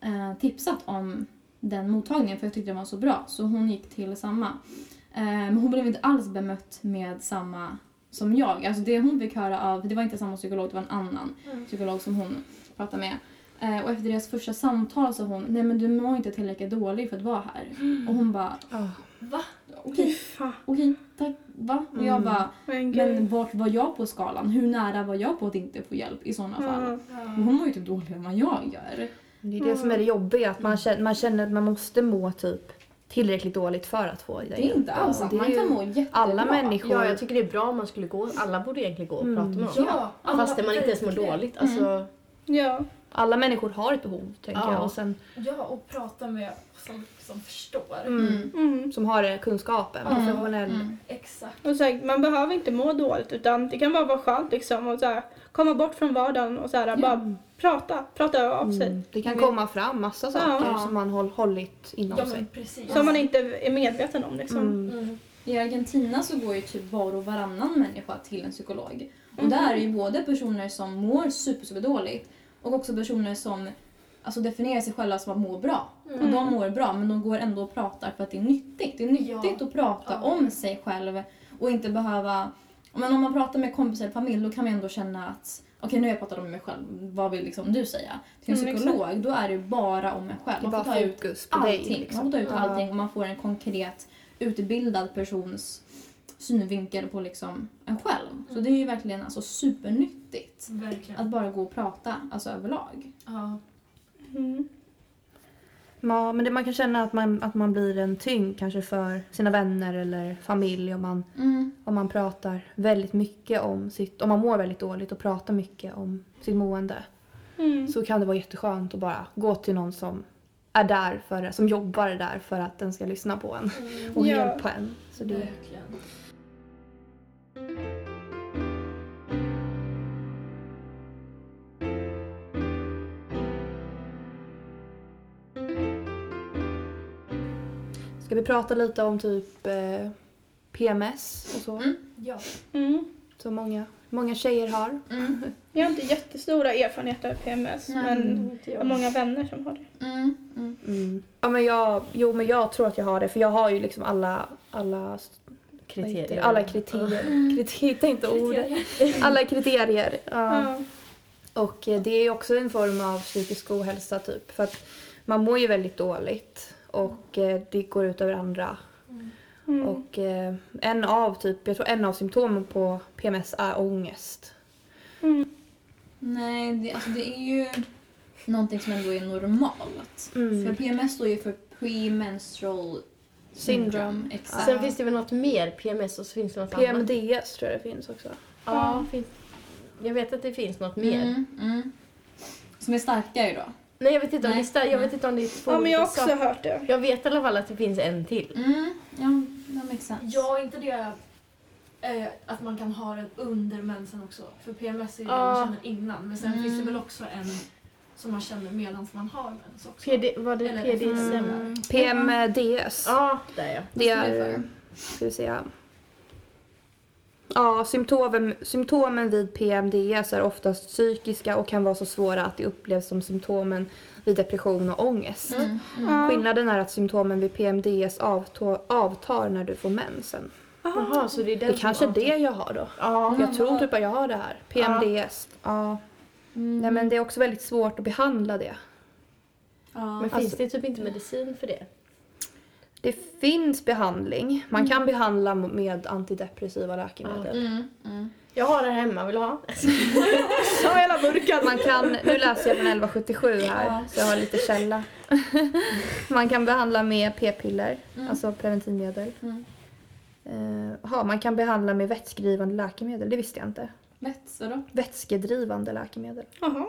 eh, tipsat om den mottagningen för jag tyckte den var så bra. Så hon gick till samma. Eh, men hon blev inte alls bemött med samma som jag. Alltså det hon fick höra av, det var inte samma psykolog, det var en annan Mm. psykolog som hon pratade med. Eh, och efter deras första samtal sa hon, nej men du mår inte tillräckligt dålig för att vara här. Och hon bara, Ja. Va? okej, Fan, okej, tack, va? Och jag Mm. bara, men men vart var jag på skalan? Hur nära var jag på att inte få hjälp i sådana fall? Ja. Och Ja. hon mår ju typ dåligare än vad jag gör. Det är det som är det jobbiga, att man känner, man känner att man måste må typ tillräckligt dåligt för att få Det är inte alls sant. Det Man kan må jättebra. Alla människor... Ja, jag tycker det är bra om man skulle gå. Alla borde egentligen gå och Mm. prata med någon. Ja, alla Fast man inte ens mår dåligt. Alltså, Ja. Alla människor har ett behov, tänker Ja. jag. Och sen, Ja, och prata med folk som förstår. mm, Mm. som har kunskapen, Mm. professionell. Mm. Exakt. Och så här, man behöver inte må dåligt utan det kan bara vara skönt liksom och så här, komma bort från vardagen och så här, bara prata, prata av sig. Mm. Det kan komma fram massa saker Ja. som man håll, hållit inom Ja, sig. precis. Som man inte är medveten om liksom. Mm. Mm. I Argentina så går ju typ var och varannan människa till en psykolog. Och där är ju både personer som mår super, super dåligt och också personer som alltså, definierar sig själva som att må bra. Och Mm. de mår bra men de går ändå och pratar för att det är nyttigt. Det är nyttigt Ja. att prata Ja. om sig själv och inte behöva... Men om man pratar med kompisar eller familj då kan man ändå känna att okej nu har jag pratat om mig själv, vad vill liksom du säga? Till en Mm, psykolog då är det bara om mig själv. Man får ta ut fokus på dig. allting. Liksom. Man får ta ut allting och man får en konkret utbildad persons synvinkel på liksom en själv. Så det är ju verkligen alltså supernyttigt Verkligen. att bara gå och prata alltså överlag. Ja. Mm. Ja, men det, man kan känna att man, att man blir en tyngd kanske för sina vänner eller familj om man, om man pratar väldigt mycket om sitt, om man mår väldigt dåligt och pratar mycket om sitt mående. Mm. Så kan det vara jätteskönt att bara gå till någon som är där för, som jobbar där för att den ska lyssna på en Mm. och Ja. hjälpa en. Så det, Verkligen. Ska vi prata lite om typ eh, PMS och så? Mm. Ja. Mm. Som många, många tjejer har. Mm. Jag har inte jättestora erfarenheter av PMS Nej. men Inte jag har många vänner som har det. Mm. Mm. Mm. Ja, men jag, jo, men jag tror att jag har det för jag har ju liksom alla, alla kriterier. Alla kriterier. Kriterier, hitta inte ordet. Alla kriterier. Ja. Ja. Och eh, det är ju också en form av psykisk ohälsa typ. För att man mår ju väldigt dåligt och eh, det går ut över andra. Mm. Och eh, en av typ, jag tror en av symptomen på PMS är ångest. Nej, det, alltså det är ju någonting som ändå är normalt. Mm. För PMS står ju för premenstrual syndrome. Exakt. Sen finns det väl något mer PMS och så finns det något annat. PMDS tror jag det finns också. Ja, finns... Jag vet att det finns något mer. Mm, mm. Som är starkare då? Nej, jag vet inte om Nej. det är, jag vet inte om det är två Ja, men jag har också saker. hört det. Jag vet i alla fall att det finns en till. Mm, ja, that makes sense. Ja, inte det eh, att man kan ha den under mensen också. För PMS är ju det Ja. man känner innan. Men sen Mm. finns det väl också en som man känner medan man har mens också. PD, var det PDSM? Mm. PMDS. Ja. Det Vad står det är, ska vi se. Ja, symptomen, symptomen vid PMDS är oftast psykiska och kan vara så svåra att det upplevs som symptomen vid depression och ångest. Mm, mm. Skillnaden är att symptomen vid PMDS avtar, avtar när du får mensen. Jaha, så det är den Det kanske är det jag har då. Ja. Jag tror typ att jag har det här. PMDS. Ja. Mm. Nej, men det är också väldigt svårt att behandla det. Ja. Men finns Alltså- det typ inte medicin för det? Det finns behandling. Man kan behandla med antidepressiva läkemedel. Mm, mm. Jag har det här hemma, vill du ha? Ja, hela burken. Man kan, nu läser jag från 1177 här, Ja. så jag har lite källa. man kan behandla med p-piller, Mm. alltså preventivmedel. Mm. Ja, man kan behandla med vätskedrivande läkemedel, det visste jag inte. Lätt, vadå? Vätskedrivande läkemedel. Jaha.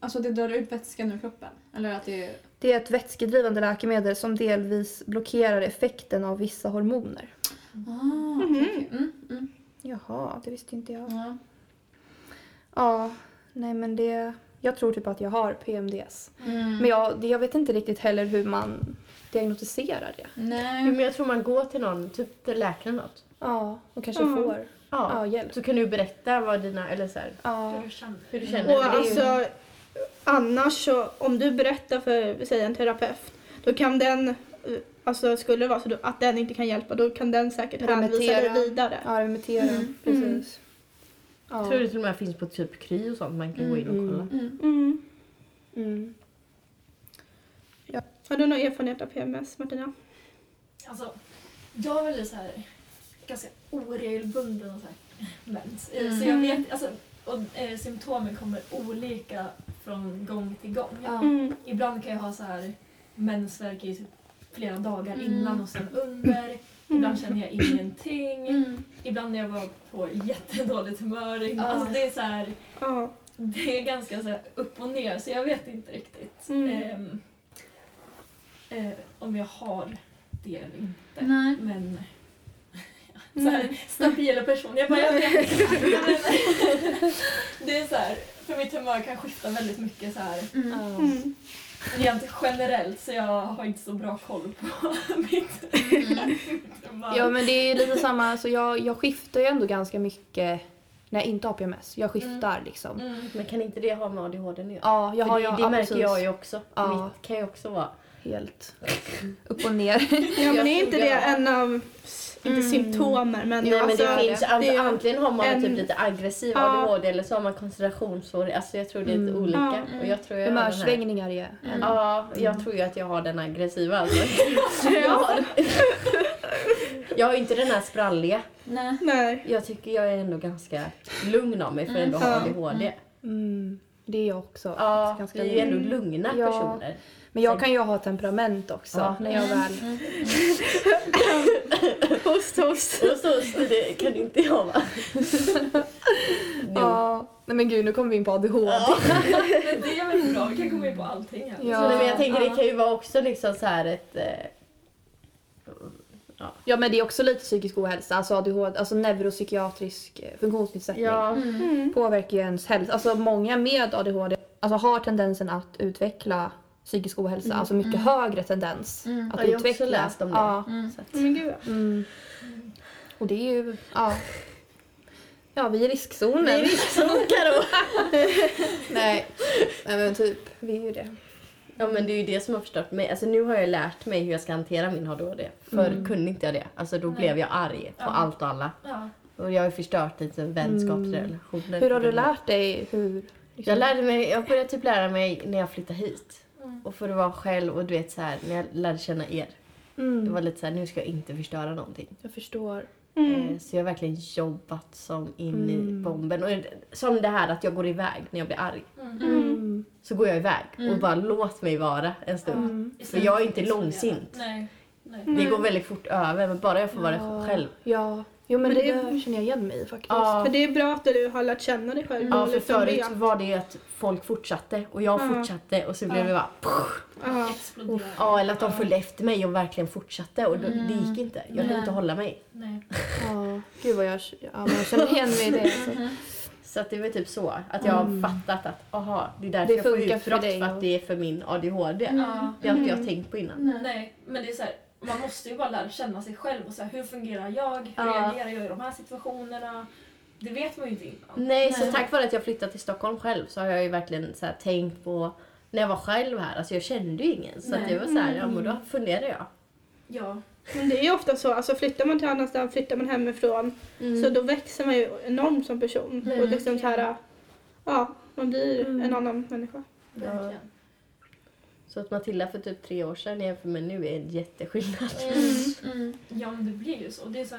Alltså det drar ut vätskan ur kroppen? Eller att det är... Det är ett vätskedrivande läkemedel som delvis blockerar effekten av vissa hormoner. Ah, okej. Mm, mm. Jaha, det visste inte jag. Ja. Ja, nej men det... Jag tror typ att jag har PMDS. Mm. Men jag, jag vet inte riktigt heller hur man diagnostiserar det. Jo, Nej. men jag tror man går till någon, typ till läkaren något. Ja, och kanske Ja. får Ja. ja, hjälp. Så kan du berätta vad dina, eller så här, Ja. Hur du känner. hur du känner. Och ju- annars så, om du berättar för, säg en terapeut, då kan den, eh, alltså skulle det vara så att den inte kan hjälpa, då kan den säkert hänvisa dig Remittera. vidare. Ja, remittera. Mm. Precis. Ja. Jag tror det till och med finns på typ Kry och sånt man kan gå in och Mm. kolla. Mm. Mm. Mm. Har du någon erfarenhet av PMS, Martina? Alltså, jag är väldigt så här, ganska oregelbunden och så här, mens. Eh, Mm. Så jag vet, alltså, och eh, symptomen kommer olika från gång till gång. Ja. Mm. Ibland kan jag ha så här mensvärk i typ flera dagar Mm. innan och sen under. Ibland känner jag ingenting. Mm. Ibland när jag var på jättedåligt humör. Ja. Alltså det är så här, Ja. det är ganska så här upp och ner så jag vet inte riktigt Mm. ehm, eh, om jag har det eller inte. Nej. Men så här, stabila person. Jag bara, jag vet inte. Det är så här, för mitt humör kan skifta väldigt mycket så här. Mm. Mm. Rent generellt så jag har inte så bra koll på mitt, Mm. humör. ja, men det är lite samma. Så jag, jag skiftar ju ändå ganska mycket när jag inte har PMS. Jag skiftar liksom. Mm. Men kan inte det ha med ADHD göra? Ja, jag För har det, det ja, märker precis. jag ju också. Ja. Mitt kan ju också vara... Helt upp och ner. Ja, men är inte det en av, inte Mm. symptomer, men Nej, men alltså, det finns, det alltså, är- antingen har man en- typ lite aggressiv Ja. ADHD eller så har man koncentrationssvårigheter. Alltså jag tror det är lite Mm. olika. Ja. Och jag tror jag har. Humörsvängningar är en. Ja, jag tror ju att jag har den aggressiva alltså. jag, har, jag har ju inte den här spralliga. Nej. Nej. Jag tycker jag är ändå ganska lugn av mig för att ändå ha Ja. ADHD. Mm, det är jag också. Ja, vi är ju ändå lugn. lugna Ja. personer. Men jag kan ju ha temperament också. Ja. När jag väl... Mm. Host, host. Så, så det kan inte jag va? Ja. Nej men gud, nu kommer vi in på ADHD. Men det är väl bra, vi kan komma in på allting här. Ja. Så, nej, men jag tänker det Ja. kan ju vara också liksom så här ett... Eh, Ja men det är också lite psykisk ohälsa, alltså ADHD, alltså neuropsykiatrisk eh, funktionsnedsättning. ja, Mm. Påverkar ju ens hälsa. Alltså många med ADHD alltså, har tendensen att utveckla psykisk ohälsa, alltså mycket högre tendens Mm. att Ja, jag har också utveckla. läst om det. Ja. Mm. att, Men gud. Mm. Och det är ju, ja. Ja, vi är i riskzonen. Nej, visst, så Karo. Nej. Nej men typ, vi är ju det. Ja men det är ju det som har förstört mig. Alltså nu har jag lärt mig hur jag ska hantera min ADHD. Förr Mm. kunde inte jag det. Alltså då Nej. blev jag arg på Ja. allt och alla. Ja. Och jag har förstört lite vänskapsrelationer. Hur har du lärt dig hur Liksom. Jag lärde mig, jag började typ lära mig när jag flyttade hit. Och för att vara själv och du vet så här när jag lärde känna er. mm. Det var lite så här, nu ska jag inte förstöra någonting. Jag förstår. Mm. Eh, Så jag har verkligen jobbat som in i Mm. bomben. Och som det här att jag går iväg när jag blir arg. Mm. Mm. Så går jag iväg och bara låt mig vara en stund. Mm. För jag är inte långsint. Nej. Nej. Det går väldigt fort över men bara jag får vara Ja. själv. Ja, jo men, Men det, det känner jag igen mig i faktiskt. Ja. För det är bra att du har lärt känna dig själv. Ja, för liksom förut var det att folk fortsatte och jag Ja. fortsatte och så blev det bara Ja. Eller att de följde efter mig och verkligen fortsatte och då, det gick inte. Jag kunde inte hålla mig. Nej. Ja, gud vad jag, ja, men jag känner igen mig i det. Alltså. Så att det var typ så, att jag har Mm. fattat att aha, det är därför Det jag får för utbrott dig för att det är för min ADHD. Ja. Det har inte jag Mm. tänkt på innan. Nej. Nej, men det är så här, man måste ju bara lära känna sig själv och så här, hur fungerar jag? Hur Ja. reagerar jag i de här situationerna? Det vet man ju inte innan. Nej, så Nej. tack vare att jag flyttade till Stockholm själv så har jag ju verkligen så här tänkt på när jag var själv här, alltså jag kände ju ingen. Så det var så här, ja men då funderade jag. Ja. Men det är ju ofta så, alltså flyttar man till annan stad, flyttar man hemifrån, Mm. så då växer man ju enormt som person. Mm. Och liksom så här, ja, man blir Mm. en annan människa. Verkligen. Så att Matilda för typ tre år sedan jämfört med nu är en jätteskillnad. Mm. Mm. Ja, men det blir ju så. Det är så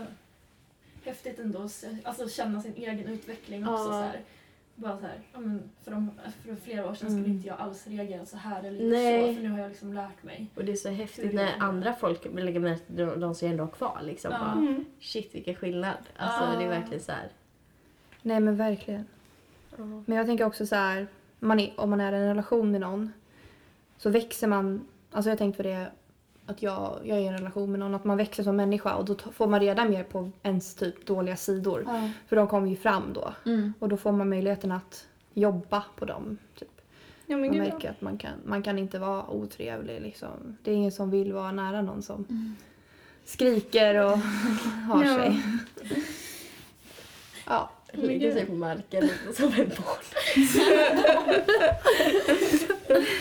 häftigt ändå att alltså, känna sin egen utveckling Ja. också. Så här. Bara så här, ja, men för, de, för flera år sedan skulle Mm. inte jag alls reagera så här eller Nej. så, för nu har jag liksom lärt mig. Och det är så häftigt när andra folk lägger märke till de- de som ändå har kvar. Liksom. Ja. Bara, Mm. shit vilken skillnad. Alltså Ja. det är verkligen så här. Nej men verkligen. Men jag tänker också så här, man är, om man är i en relation med någon så växer man, alltså jag har tänkt på det att jag, jag är i en relation med någon, att man växer som människa och då får man reda mer på ens typ dåliga sidor. Ja. För de kommer ju fram då Mm. och då får man möjligheten att jobba på dem. Typ. Ja, Man märker att man kan, man kan inte vara otrevlig liksom. Det är ingen som vill vara nära någon som Mm. skriker och har Ja. sig. Ja. Lägger sig på marken lite som en barn.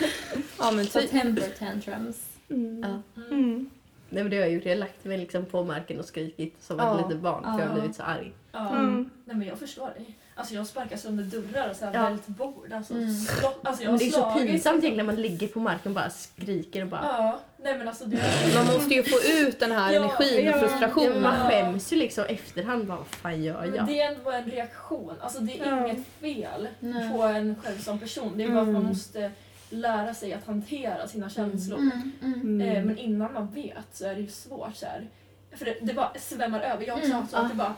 ja men typ. temper tantrums. Mm. Ja. Mm. Mm. Nej men det har jag gjort. Jag har lagt mig liksom på marken och skrikit som Ja. ett litet barn för jag har Ja. blivit så arg. Ja. Mm. Nej men jag förstår dig. Alltså jag sparkar sönder dörrar och så här Ja. vält bord. Alltså, Mm. slå, alltså jag Men har det är så pinsamt egentligen när man ligger på marken och bara skriker och bara... Ja, nej men alltså det Man måste ju få ut den här Ja, energin och ja. Ja, frustrationen. men man skäms ju liksom efterhand. Bara, vad fan gör Men jag? det är ändå en reaktion. Alltså det är Ja. inget fel Nej. på en själv som person. Det är bara att man Mm. måste lära sig att hantera sina känslor. Mm. Mm. Mm. Eh, men innan man vet så är det ju svårt. Så här. För det, det bara svämmar över. Jag har också Mm. haft så att det bara,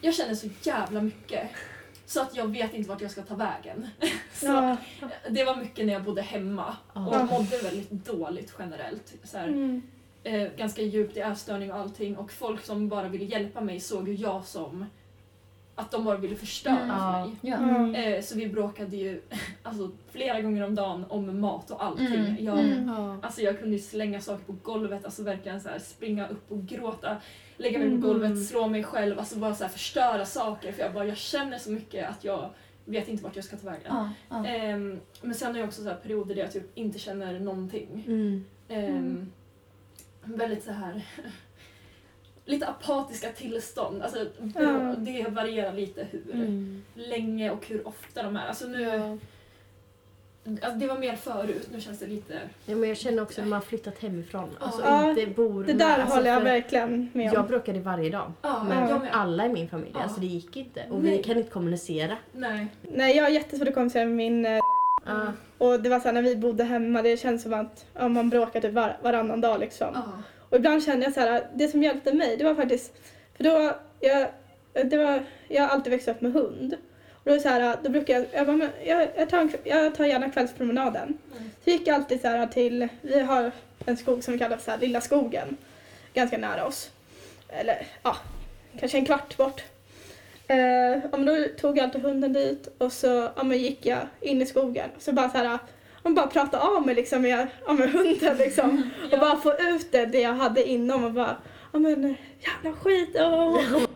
jag känner så jävla mycket. Så att jag vet inte vart jag ska ta vägen. så Ja. Det var mycket när jag bodde hemma och Ja. mådde väldigt dåligt generellt. Så här, Mm. eh, ganska djupt i ätstörning och allting och folk som bara ville hjälpa mig såg ju jag som att de bara ville förstöra Mm. för mig. Ja. Mm. Eh, så vi bråkade ju alltså, flera gånger om dagen om mat och allting. Mm. Jag, Mm. Ja. Alltså jag kunde ju slänga saker på golvet, alltså verkligen så här springa upp och gråta, lägga mig på Mm. golvet, slå mig själv, alltså bara så här förstöra saker för jag bara, jag känner så mycket att jag vet inte vart jag ska ta vägen. Ehm, men sen har jag också så här perioder där jag typ inte känner någonting. Mm. Ehm, Väldigt så här lite apatiska tillstånd. Alltså, Ja. Det varierar lite hur Mm. länge och hur ofta de är. Alltså nu, Ja. alltså det var mer förut, nu känns det lite... Ja, men jag känner också när man har flyttat hemifrån. Alltså Ja. inte bor Det med- där alltså, håller jag verkligen med Jag om. bråkade varje dag. Ja, med jag med. alla i min familj. Ja. Alltså det gick inte. Och Nej. vi kan inte kommunicera. Nej. Nej, jag har jättesvårt att kommunicera med min... Ja. Och det var så här, när vi bodde hemma, det känns som att ja, man bråkar typ var, varannan dag liksom. Och ibland kände jag så här, det som hjälpte mig, det var faktiskt, för då, jag, det var, jag har alltid växt upp med hund. Och då, så här, då brukar jag, jag, bara, jag, jag, tar, en jag tar gärna kvällspromenaden. Mm. Så gick jag alltid så här till, vi har en skog som vi kallar för så här, Lilla skogen, ganska nära oss. Eller ja, kanske en kvart bort. Eh, ja, men då tog jag alltid hunden dit och så ja, men gick jag in i skogen. Så bara så här, man bara prata av mig liksom med, ja, med hunden liksom. Och bara få ut det, det jag hade inom och bara, ja men jävla skit. åh.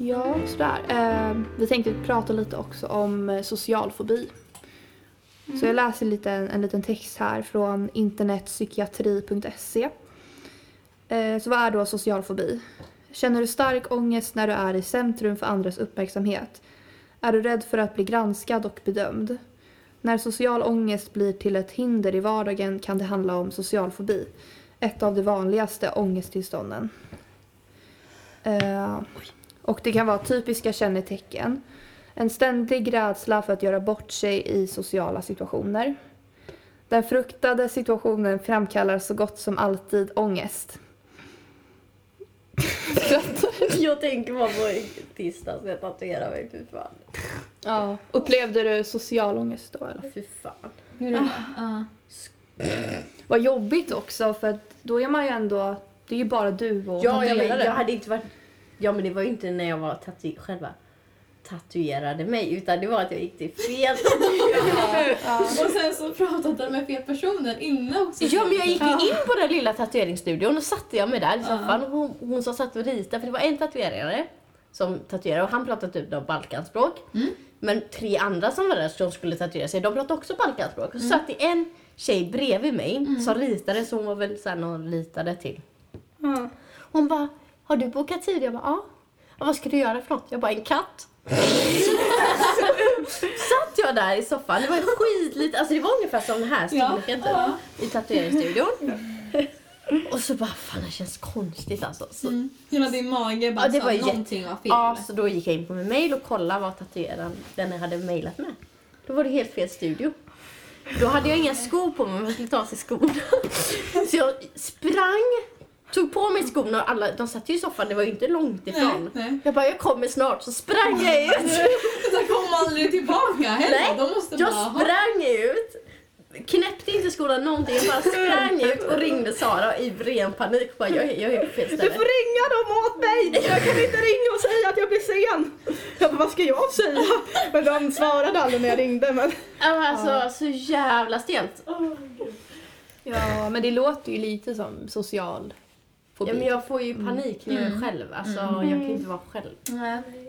Ja, sådär. Eh, vi tänkte prata lite också om eh, social fobi. Så jag läser lite, en liten text här från internetpsykiatri.se. Eh, så vad är då social fobi? Känner du stark ångest när du är i centrum för andras uppmärksamhet? Är du rädd för att bli granskad och bedömd? När social ångest blir till ett hinder i vardagen kan det handla om social fobi. Ett av de vanligaste ångesttillstånden. Eh, och det kan vara typiska kännetecken. En ständig rädsla för att göra bort sig i sociala situationer. Den fruktade situationen framkallar så gott som alltid ångest. Jag tänker bara på tisdags när jag tatuerade mig. Fy fan. Ja. Upplevde du social ångest då eller? Fy fan. Hur är det? Ja. Vad jobbigt också för att då är man ju ändå, det är ju bara du och Ja, jag, men, jag hade inte varit... Ja, men det var ju inte när jag var tatu själva tatuerade mig utan det var att jag gick till fel Och sen så pratade du med fel personer innan också. Ja men jag gick ju in på den lilla tatueringsstudion och satte jag mig där i soffan och hon, hon som satt och ritade, för det var en tatuerare som tatuerade och han pratade typ då balkanspråk. Men tre andra som var där som skulle tatuera sig, de pratade också balkanspråk. Och så satt det en tjej bredvid mig som ritade, så hon var väl såhär någon ritade till. Ja. Hon bara, har du bokat tid? Jag bara, ja. Och vad ska du göra för något? Jag bara, en katt. Satt jag där i soffan, det var skitlite, alltså det var ungefär som den här storleken typ, i tatueringsstudion. Och så bara, fan det känns konstigt alltså. Så, Mm. Hela din mage bara Ja, det var någonting var fel. ja, så då gick jag in på min mail och kollade vad tatueraren den jag hade mailat med. Då var det helt fel studio. Då hade jag inga skor på mig, men jag skulle ta av sig skorna. Så jag sprang, tog på mig skorna och alla, de satt ju i soffan, det var ju inte långt nej, ifrån. nej. Jag bara, jag kommer snart, så sprang jag ut. Så kom aldrig tillbaka heller. Nej, De måste Jag bara... "Ha." sprang ut, knäppte inte skorna någonting, jag bara sprang ut och ringde Sara i ren panik. Bara, jag, är- jag är på fel Du ställe. får ringa dem åt mig! Jag kan inte ringa och säga att jag blir sen. Jag bara, vad ska jag säga? Men de svarade aldrig när jag ringde. Men... Alltså, så jävla stelt. Ja, men det låter ju lite som social fobi. Ja, men jag får ju panik när jag är själv. Alltså, jag kan ju inte vara själv. Nej.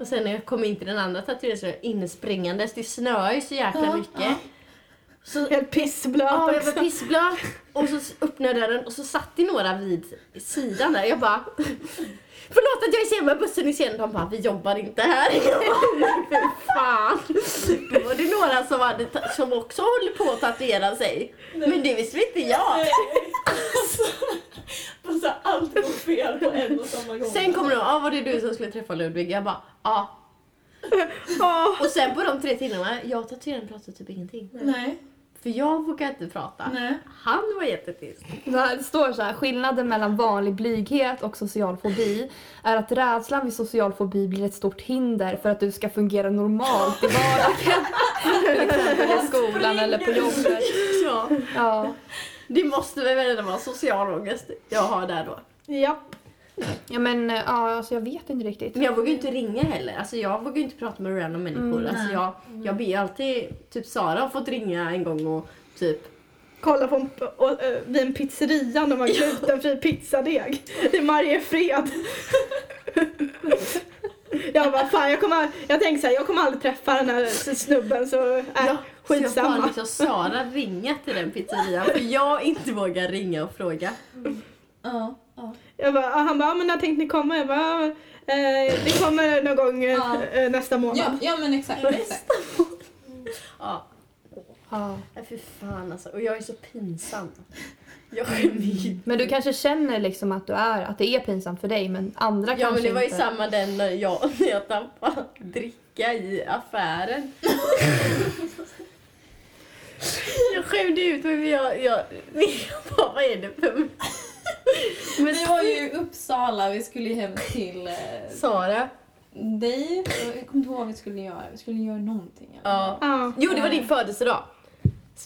Och sen när jag kom in till den andra tatueringen så jag inspringandes. Det snöar ju så jäkla mycket. Så, Helt pissblöt ja, jag var pissblöt. Och så öppnade jag den och så satt det några vid sidan där. Jag bara... Förlåt att jag är sen med bussen i sen. De bara, vi jobbar inte här. "Nej, Fy fan. Då var det några som, hade, som också höll på att tatuera sig. Men det visste inte jag. Alltså, allt går fel på en och samma gång. Sen kommer de, ah, var det du som skulle träffa Ludvig? Jag bara, ja. Ja. Och sen på de tre timmarna, jag och tatueraren pratade typ ingenting. Nej. För jag vågar inte prata. Nej. Han var jättetyst. Det står så här, skillnaden mellan vanlig blyghet och social fobi är att rädslan vid social fobi blir ett stort hinder för att du ska fungera normalt i vardagen. Till exempel i skolan eller på jobbet. Ja. Ja. Det måste väl vara social ångest jag har där då. Japp. Ja, men ja, alltså jag vet inte riktigt. Men jag vågar ju inte ringa heller. Alltså jag vågar ju inte prata med random människor. Mm, alltså jag, jag ber ju alltid, typ Sara har fått ringa en gång och typ Kolla på en, och, äh, vid en pizzeria när man glutenfri pizzadeg i Mariefred. Jag bara, fan jag kommer, jag tänker så här, jag kommer aldrig träffa den här snubben så äh, Ja, Så jag får skitsamma. liksom Sara ringa till den pizzerian för jag inte vågar ringa och fråga. Ja. ja. Jag bara, ah, han bara, ah, men när tänkte ni komma? Jag bara, ah, eh, det kommer någon gång eh, Ja. eh, nästa månad. Ja, ja men exakt. exakt. Ja, Ja. nej, fy fan alltså. Och jag är så pinsam. Jag skämmer ju. Men du kanske känner liksom att du är, att det är pinsamt för dig men andra Ja kanske men det var ju inte. samma den när jag, när jag tappade dricka i affären. Jag skämde ut mig men jag, jag, jag bara, vad är det för... Men Vi var ju i Uppsala, vi skulle hem till eh, Sara. dig. Jag kommer inte ihåg vad vi skulle göra. Vi skulle göra någonting. eller? Ja. Ja. Jo det var din födelsedag.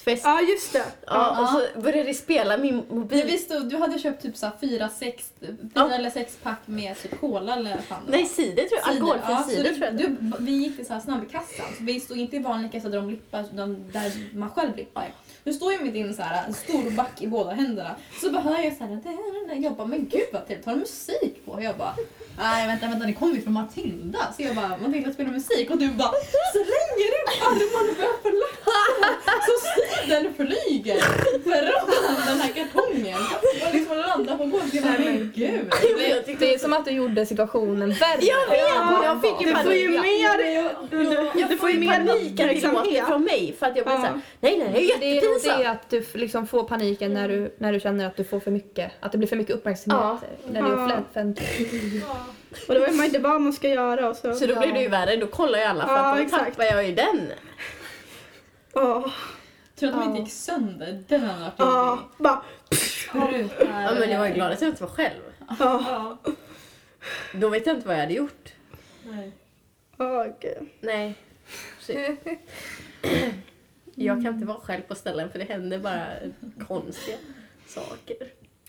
Fest. ja, just det. Ja, och så började det spela min mobil. visste, du hade köpt typ så här fyra, sex, fyra Ja. eller sex pack med typ cola eller vad fan Nej cider tror jag. Alkoholfri Ja, cider tror jag. du, Vi gick till så här snabbkassan, så vi stod inte i vanlig kassa där de blippar, där man själv blippar. Nu står jag med din så här, stor back i båda händerna. Så bara hör jag så här, här." jag bara, men gud vad trevligt, har de musik på? Jag bara, nej vänta, vänta, det kommer ju från Matilda. Så jag bara, Matilda spelar musik och du bara, slänger upp armarna och börjar flappa. Så cidern flyger från den här kartongen. hålla på och gå. Men gud. Det är som att du gjorde situationen värre. Jag vet! Jag fick ju Du får ju mer, Jag du får ju mer panikåt uppmärksamhet. från mig för att jag Ja. såhär, nej nej det är Det är jättepinsamt. det att du liksom får paniken när du, när du känner att du får för mycket, att det blir för mycket uppmärksamhet. När det är Ja. offentligt. Ja. Och då vet man inte vad man ska göra och så. Så då blir det ju värre, då kollar ju alla för Ja, att då exakt. tappar jag ju den. Ja, Tur att de inte gick sönder. Den hade varit jobbig. bara, Sprutar. Ja men jag var ju glad att jag inte var själv. ja, Ja. Då vet jag inte vad jag hade gjort. Nej. ja, gud. Nej. Jag kan inte vara själv på ställen för det händer bara konstiga saker.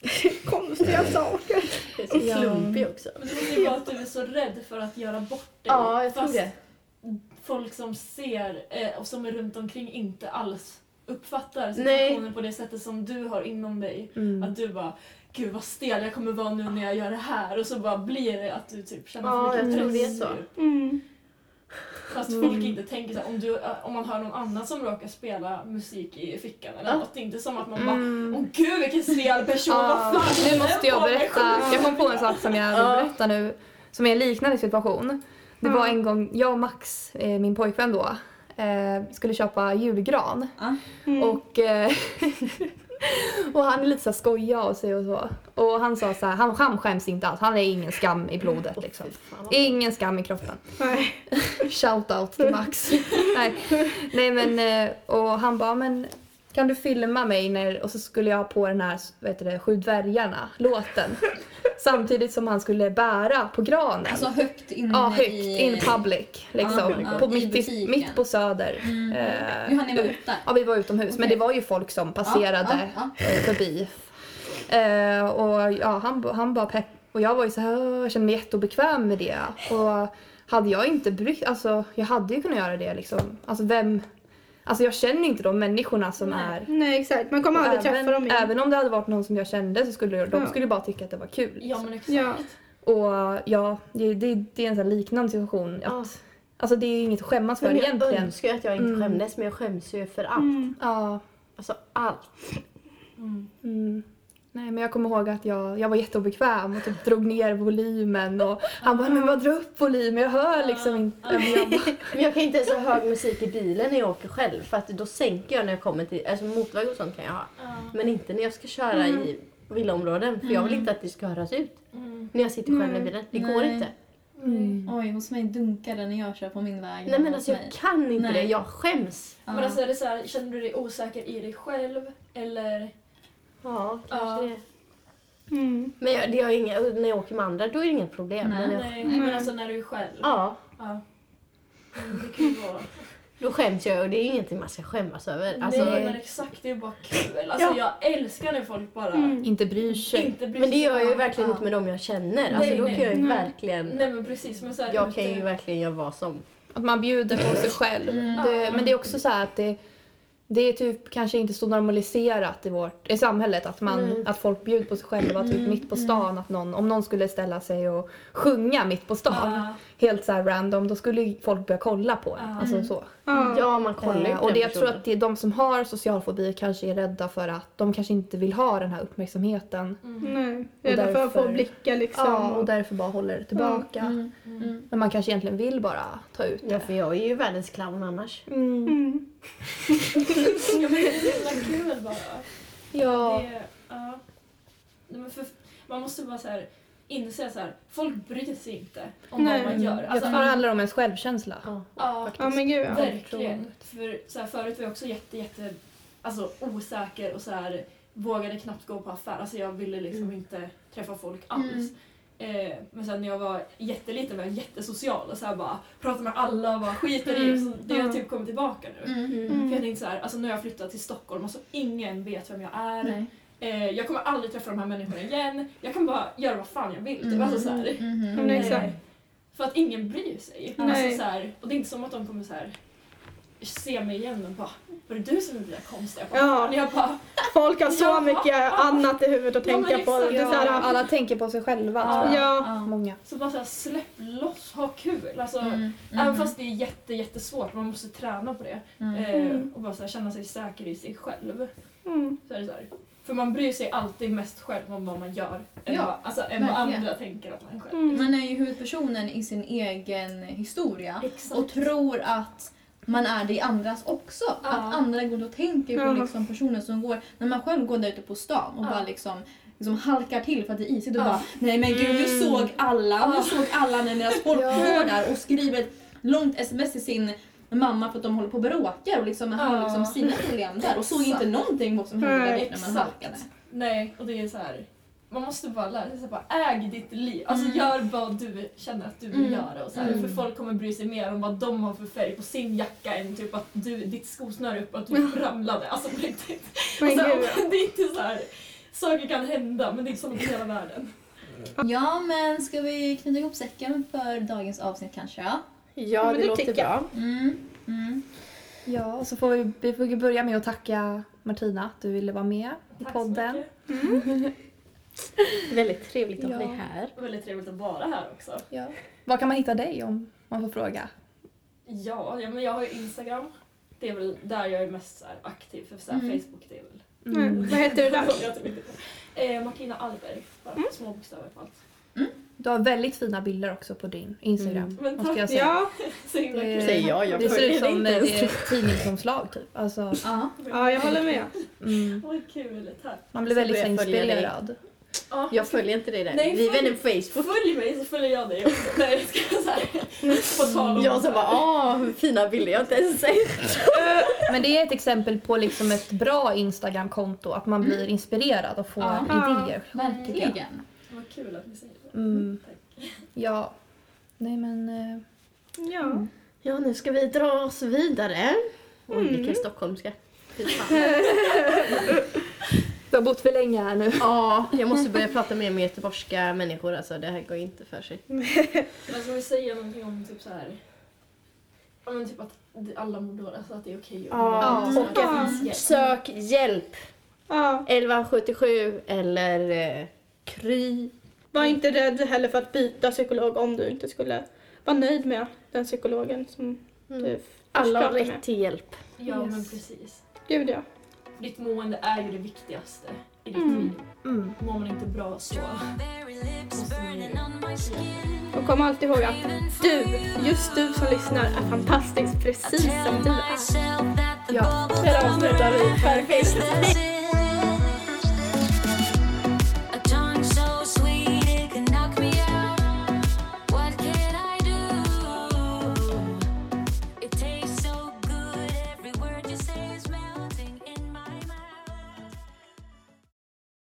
Konstiga saker. Det är så Ja. klumpig också. Men det måste ju vara att du är så rädd för att göra bort dig. Ja, jag tror det. folk som ser eh, och som är runt omkring inte alls uppfattar Nej. situationen på det sättet som du har inom dig. Mm. Att du bara Gud vad stel jag kommer vara nu när jag gör det här och så bara blir det att du typ känner Ja, för mycket jag tror det är så. typ. Mm. Fast folk inte tänker så här, om, du, eh, om man hör någon annan som råkar spela musik i fickan eller Ja. något. Det är inte som att man bara Mm. Åh gud vilken stel person, Ja, vad fan nu måste jag berätta. Jag kom på en sak som jag vill berätta nu. Som är en liknande situation. Det var en gång, jag och Max, eh, min pojkvän då, eh, skulle köpa julgran. Mm. Och, eh, och han är lite så skoja av sig och så. Och han sa så här, han, han skäms inte alls. Han är ingen skam i blodet liksom. Ingen skam i kroppen. Nej. Shout out till Max. Nej. Nej men, eh, och han bara, men kan du filma mig när, och så skulle jag ha på den här, vad heter det, Sju dvärgarna låten. Samtidigt som han skulle bära på granen. Alltså högt inne ja, högt, i... in public. Liksom. Ja, på i mitt, i, mitt på Söder. Mm. Eh, Johanna var ute. Ja, vi var utomhus. Men Okej. det var ju folk som passerade eh, förbi. Eh, och ja, han, han bara pepp. Och jag var ju så här, "Åh, jag kände mig jätteobekväm med det. Och hade jag inte brytt, alltså jag hade ju kunnat göra det liksom. Alltså vem, alltså jag känner inte de människorna som Nej. är. Nej, exakt. Man kommer aldrig träffa dem även, igen. även om det hade varit någon som jag kände så skulle de Ja. skulle bara tycka att det var kul. Ja men exakt. Ja. Och ja, det, det, det är en sån här liknande situation. Att, Ja. Alltså det är inget att skämmas för Men jag egentligen. önskar ju att jag inte Mm. skämdes men jag skäms ju för allt. Mm. Ja. Alltså allt. Mm. Mm. Nej men jag kommer ihåg att jag, jag var jätteobekväm och typ drog ner volymen och han bara men vad dra upp volymen, jag hör liksom inte. Men jag bara, Men jag kan inte ens ha hög musik i bilen när jag åker själv för att då sänker jag när jag kommer till, alltså motorväg och sånt kan jag ha. Men inte när jag ska köra i villaområden för jag vill Mm. inte att det ska höras ut. Mm. När jag sitter själv i bilen. Det går Nej. inte. mm. Oj, hos mig dunkar det när jag kör på min väg. Nej men alltså jag kan inte Nej. det. Jag skäms. Ja. Men alltså är det så här, känner du dig osäker i dig själv eller? Ja, kanske Ja. det. Mm. Men jag, det har inga, när jag åker med andra då är det inget problem. Nej. Men jag, Nej, men alltså när du är själv? ja, Ja. Mm, Det kan ju vara... då skäms jag och det är ingenting man ska skämmas över. Alltså, Nej men exakt, det är bara kul. Alltså jag älskar när folk bara Mm. inte bryr sig. inte bryr men det gör jag ju verkligen ja. inte med dem jag känner. Alltså Nej, då nej. kan jag ju Nej. verkligen, Nej men precis. Men så här, jag kan ju verkligen göra vad som. Att man bjuder på sig själv. Mm. Det, men det är också så här att det, det är typ kanske inte så normaliserat i, vårt, i samhället att, man, Mm. att folk bjuder på sig själva typ Mm, mitt på mm. stan. Att någon, om någon skulle ställa sig och sjunga mitt på stan, Ja. helt så här random, då skulle folk börja kolla på en. Alltså Mm. så. Ja. Ja, man kollar ju Eh, och det, jag tror att det är de som har social fobi kanske är rädda för att de kanske inte vill ha den här uppmärksamheten. Mm. Nej. Rädda för att få därför- blickar liksom. Ja, och därför bara håller det tillbaka. Mm. Mm. Mm. Men man kanske egentligen vill bara ta ut Ja, det. för jag är ju världens clown annars. Mm. Mm. Ja men det är så himla kul bara. Ja. Det, ja. Men för, man måste bara så här inse så här, folk bryr sig inte om Nej. vad man gör. Jag Alltså, tror det handlar om ens självkänsla. Ja. ja, Ja men gud ja. verkligen. För så här, förut var jag också jätte, jätte alltså, osäker och så här, vågade knappt gå på affär. Alltså, jag ville liksom Mm. inte träffa folk alls. Eh, men sen när jag var jätteliten var jag jättesocial och så här bara pratade med alla och bara skiter i. Så det har typ kommit tillbaka nu. Mm. Mm. För jag tänkte så här, alltså nu har jag flyttat till Stockholm, alltså ingen vet vem jag är. Nej. Eh, jag kommer aldrig träffa de här människorna igen. Jag kan bara göra vad fan jag vill. Typ. Mm. Alltså, så här, Mhm. Men eh, för att ingen bryr sig. Nej. Alltså, så här, och det är inte som att de kommer så här, se mig igen och bara Var det du som gjorde det där konstiga? Ja. Jag bara, Folk har så Ja. mycket annat i huvudet att Ja, tänka på. Det är så Ja, här, alla tänker på sig själva Ja. ja. Många. så bara så här, släpp loss, ha kul. Alltså, Mm. Även Mhm. fast det är jätte, jättesvårt, man måste träna på det. Mm. Eh, Mm. och bara så här, känna sig säker i sig själv. Mm. Så är det så här, För man bryr sig alltid mest själv om vad man gör. Än, Ja, vad, alltså, än vad andra tänker att man själv Mm. Man är ju huvudpersonen i sin egen historia Exakt. och tror att man är det i andras också. Ja. Att andra går och tänker på Ja. liksom personer som går, när man själv går där ute på stan och Ja. bara liksom, liksom halkar till för att det är isigt och bara nej men gud nu Mm. såg alla, nu såg alla när deras folk Ja. står där och skriver ett långt sms till sin mamma för att de håller på och bråkar och liksom har Ja. liksom sina problem där och såg inte någonting vad som hände ute när man halkade. Nej, och det är så här. Man måste bara lära sig bara äg ditt liv. Alltså Mm. gör vad du känner att du vill Mm. göra. Och så här, Mm. För folk kommer bry sig mer om vad de har för färg på sin jacka än typ att du, ditt skosnöre är uppe och att du ramlade. Alltså på riktigt. Men Alltså, det är inte så här. Saker kan hända men det är inte så i hela världen. Ja men ska vi knyta ihop säcken för dagens avsnitt kanske? Ja. Ja, men det, det låter tycker jag. bra. Mm. Mm. Ja, och så får vi, vi får börja med att tacka Martina att du ville vara med i Tack så podden. mycket. Väldigt trevligt att Ja. är här. Väldigt trevligt att vara här också. Ja. Var kan man hitta dig om man får fråga? Ja, ja men jag har ju Instagram. Det är väl där jag är mest så här, aktiv. För så här, Mm. Facebook det är väl... Mm. Vad heter du där? Eh, Martina Alberg. Bara små bokstäver på allt. Du har väldigt fina bilder också på din Instagram. Mm. Men Måste jag tack. säga. Ja, Så himla Det-. Säger jag, jag det ser ut som det är tidningsomslag typ. Alltså, Ja. ja, jag håller med. mm. Kul, tack. Man blir väldigt inspirerad. Ja. Jag följer inte dig där. Nej, Vi är vänner på Facebook. Följ mig så följer jag dig också. Nej, jag ska så här. På tal om Jag så bara, hur fina bilder jag har inte ens sett. Men det är ett exempel på liksom ett bra Instagram-konto. Att man blir inspirerad och får Ja. idéer. Verkligen. Vad kul att ni säger. Mm. Tack. Ja. Nej men... eh, Ja. Ja, nu ska vi dra oss vidare. Oj, Mm. vilken stockholmska. Fy fan. Du har bott för länge här nu. Ja, jag måste börja prata mer med göteborgska människor. Alltså, det här går inte för sig. Men ska vi säga någonting om typ så här. Ja men typ att alla mår dåligt, alltså att det är okej att Ja. må Ja. dåligt, och att det finns hjälp. Sök hjälp! ja. 1177 eller eh, Kry. Var inte rädd heller för att byta psykolog om du inte skulle vara nöjd med den psykologen som Mm. du Alla har rätt med. till hjälp. Ja Yes. men precis. Gud ja. Ditt mående är ju det viktigaste i ditt Mm. liv. Mm. Mår man inte bra så måste man ju Och kom alltid ihåg att du, just du som lyssnar, är fantastisk precis som du är. Ja. Där avslutar vi. Perfekt.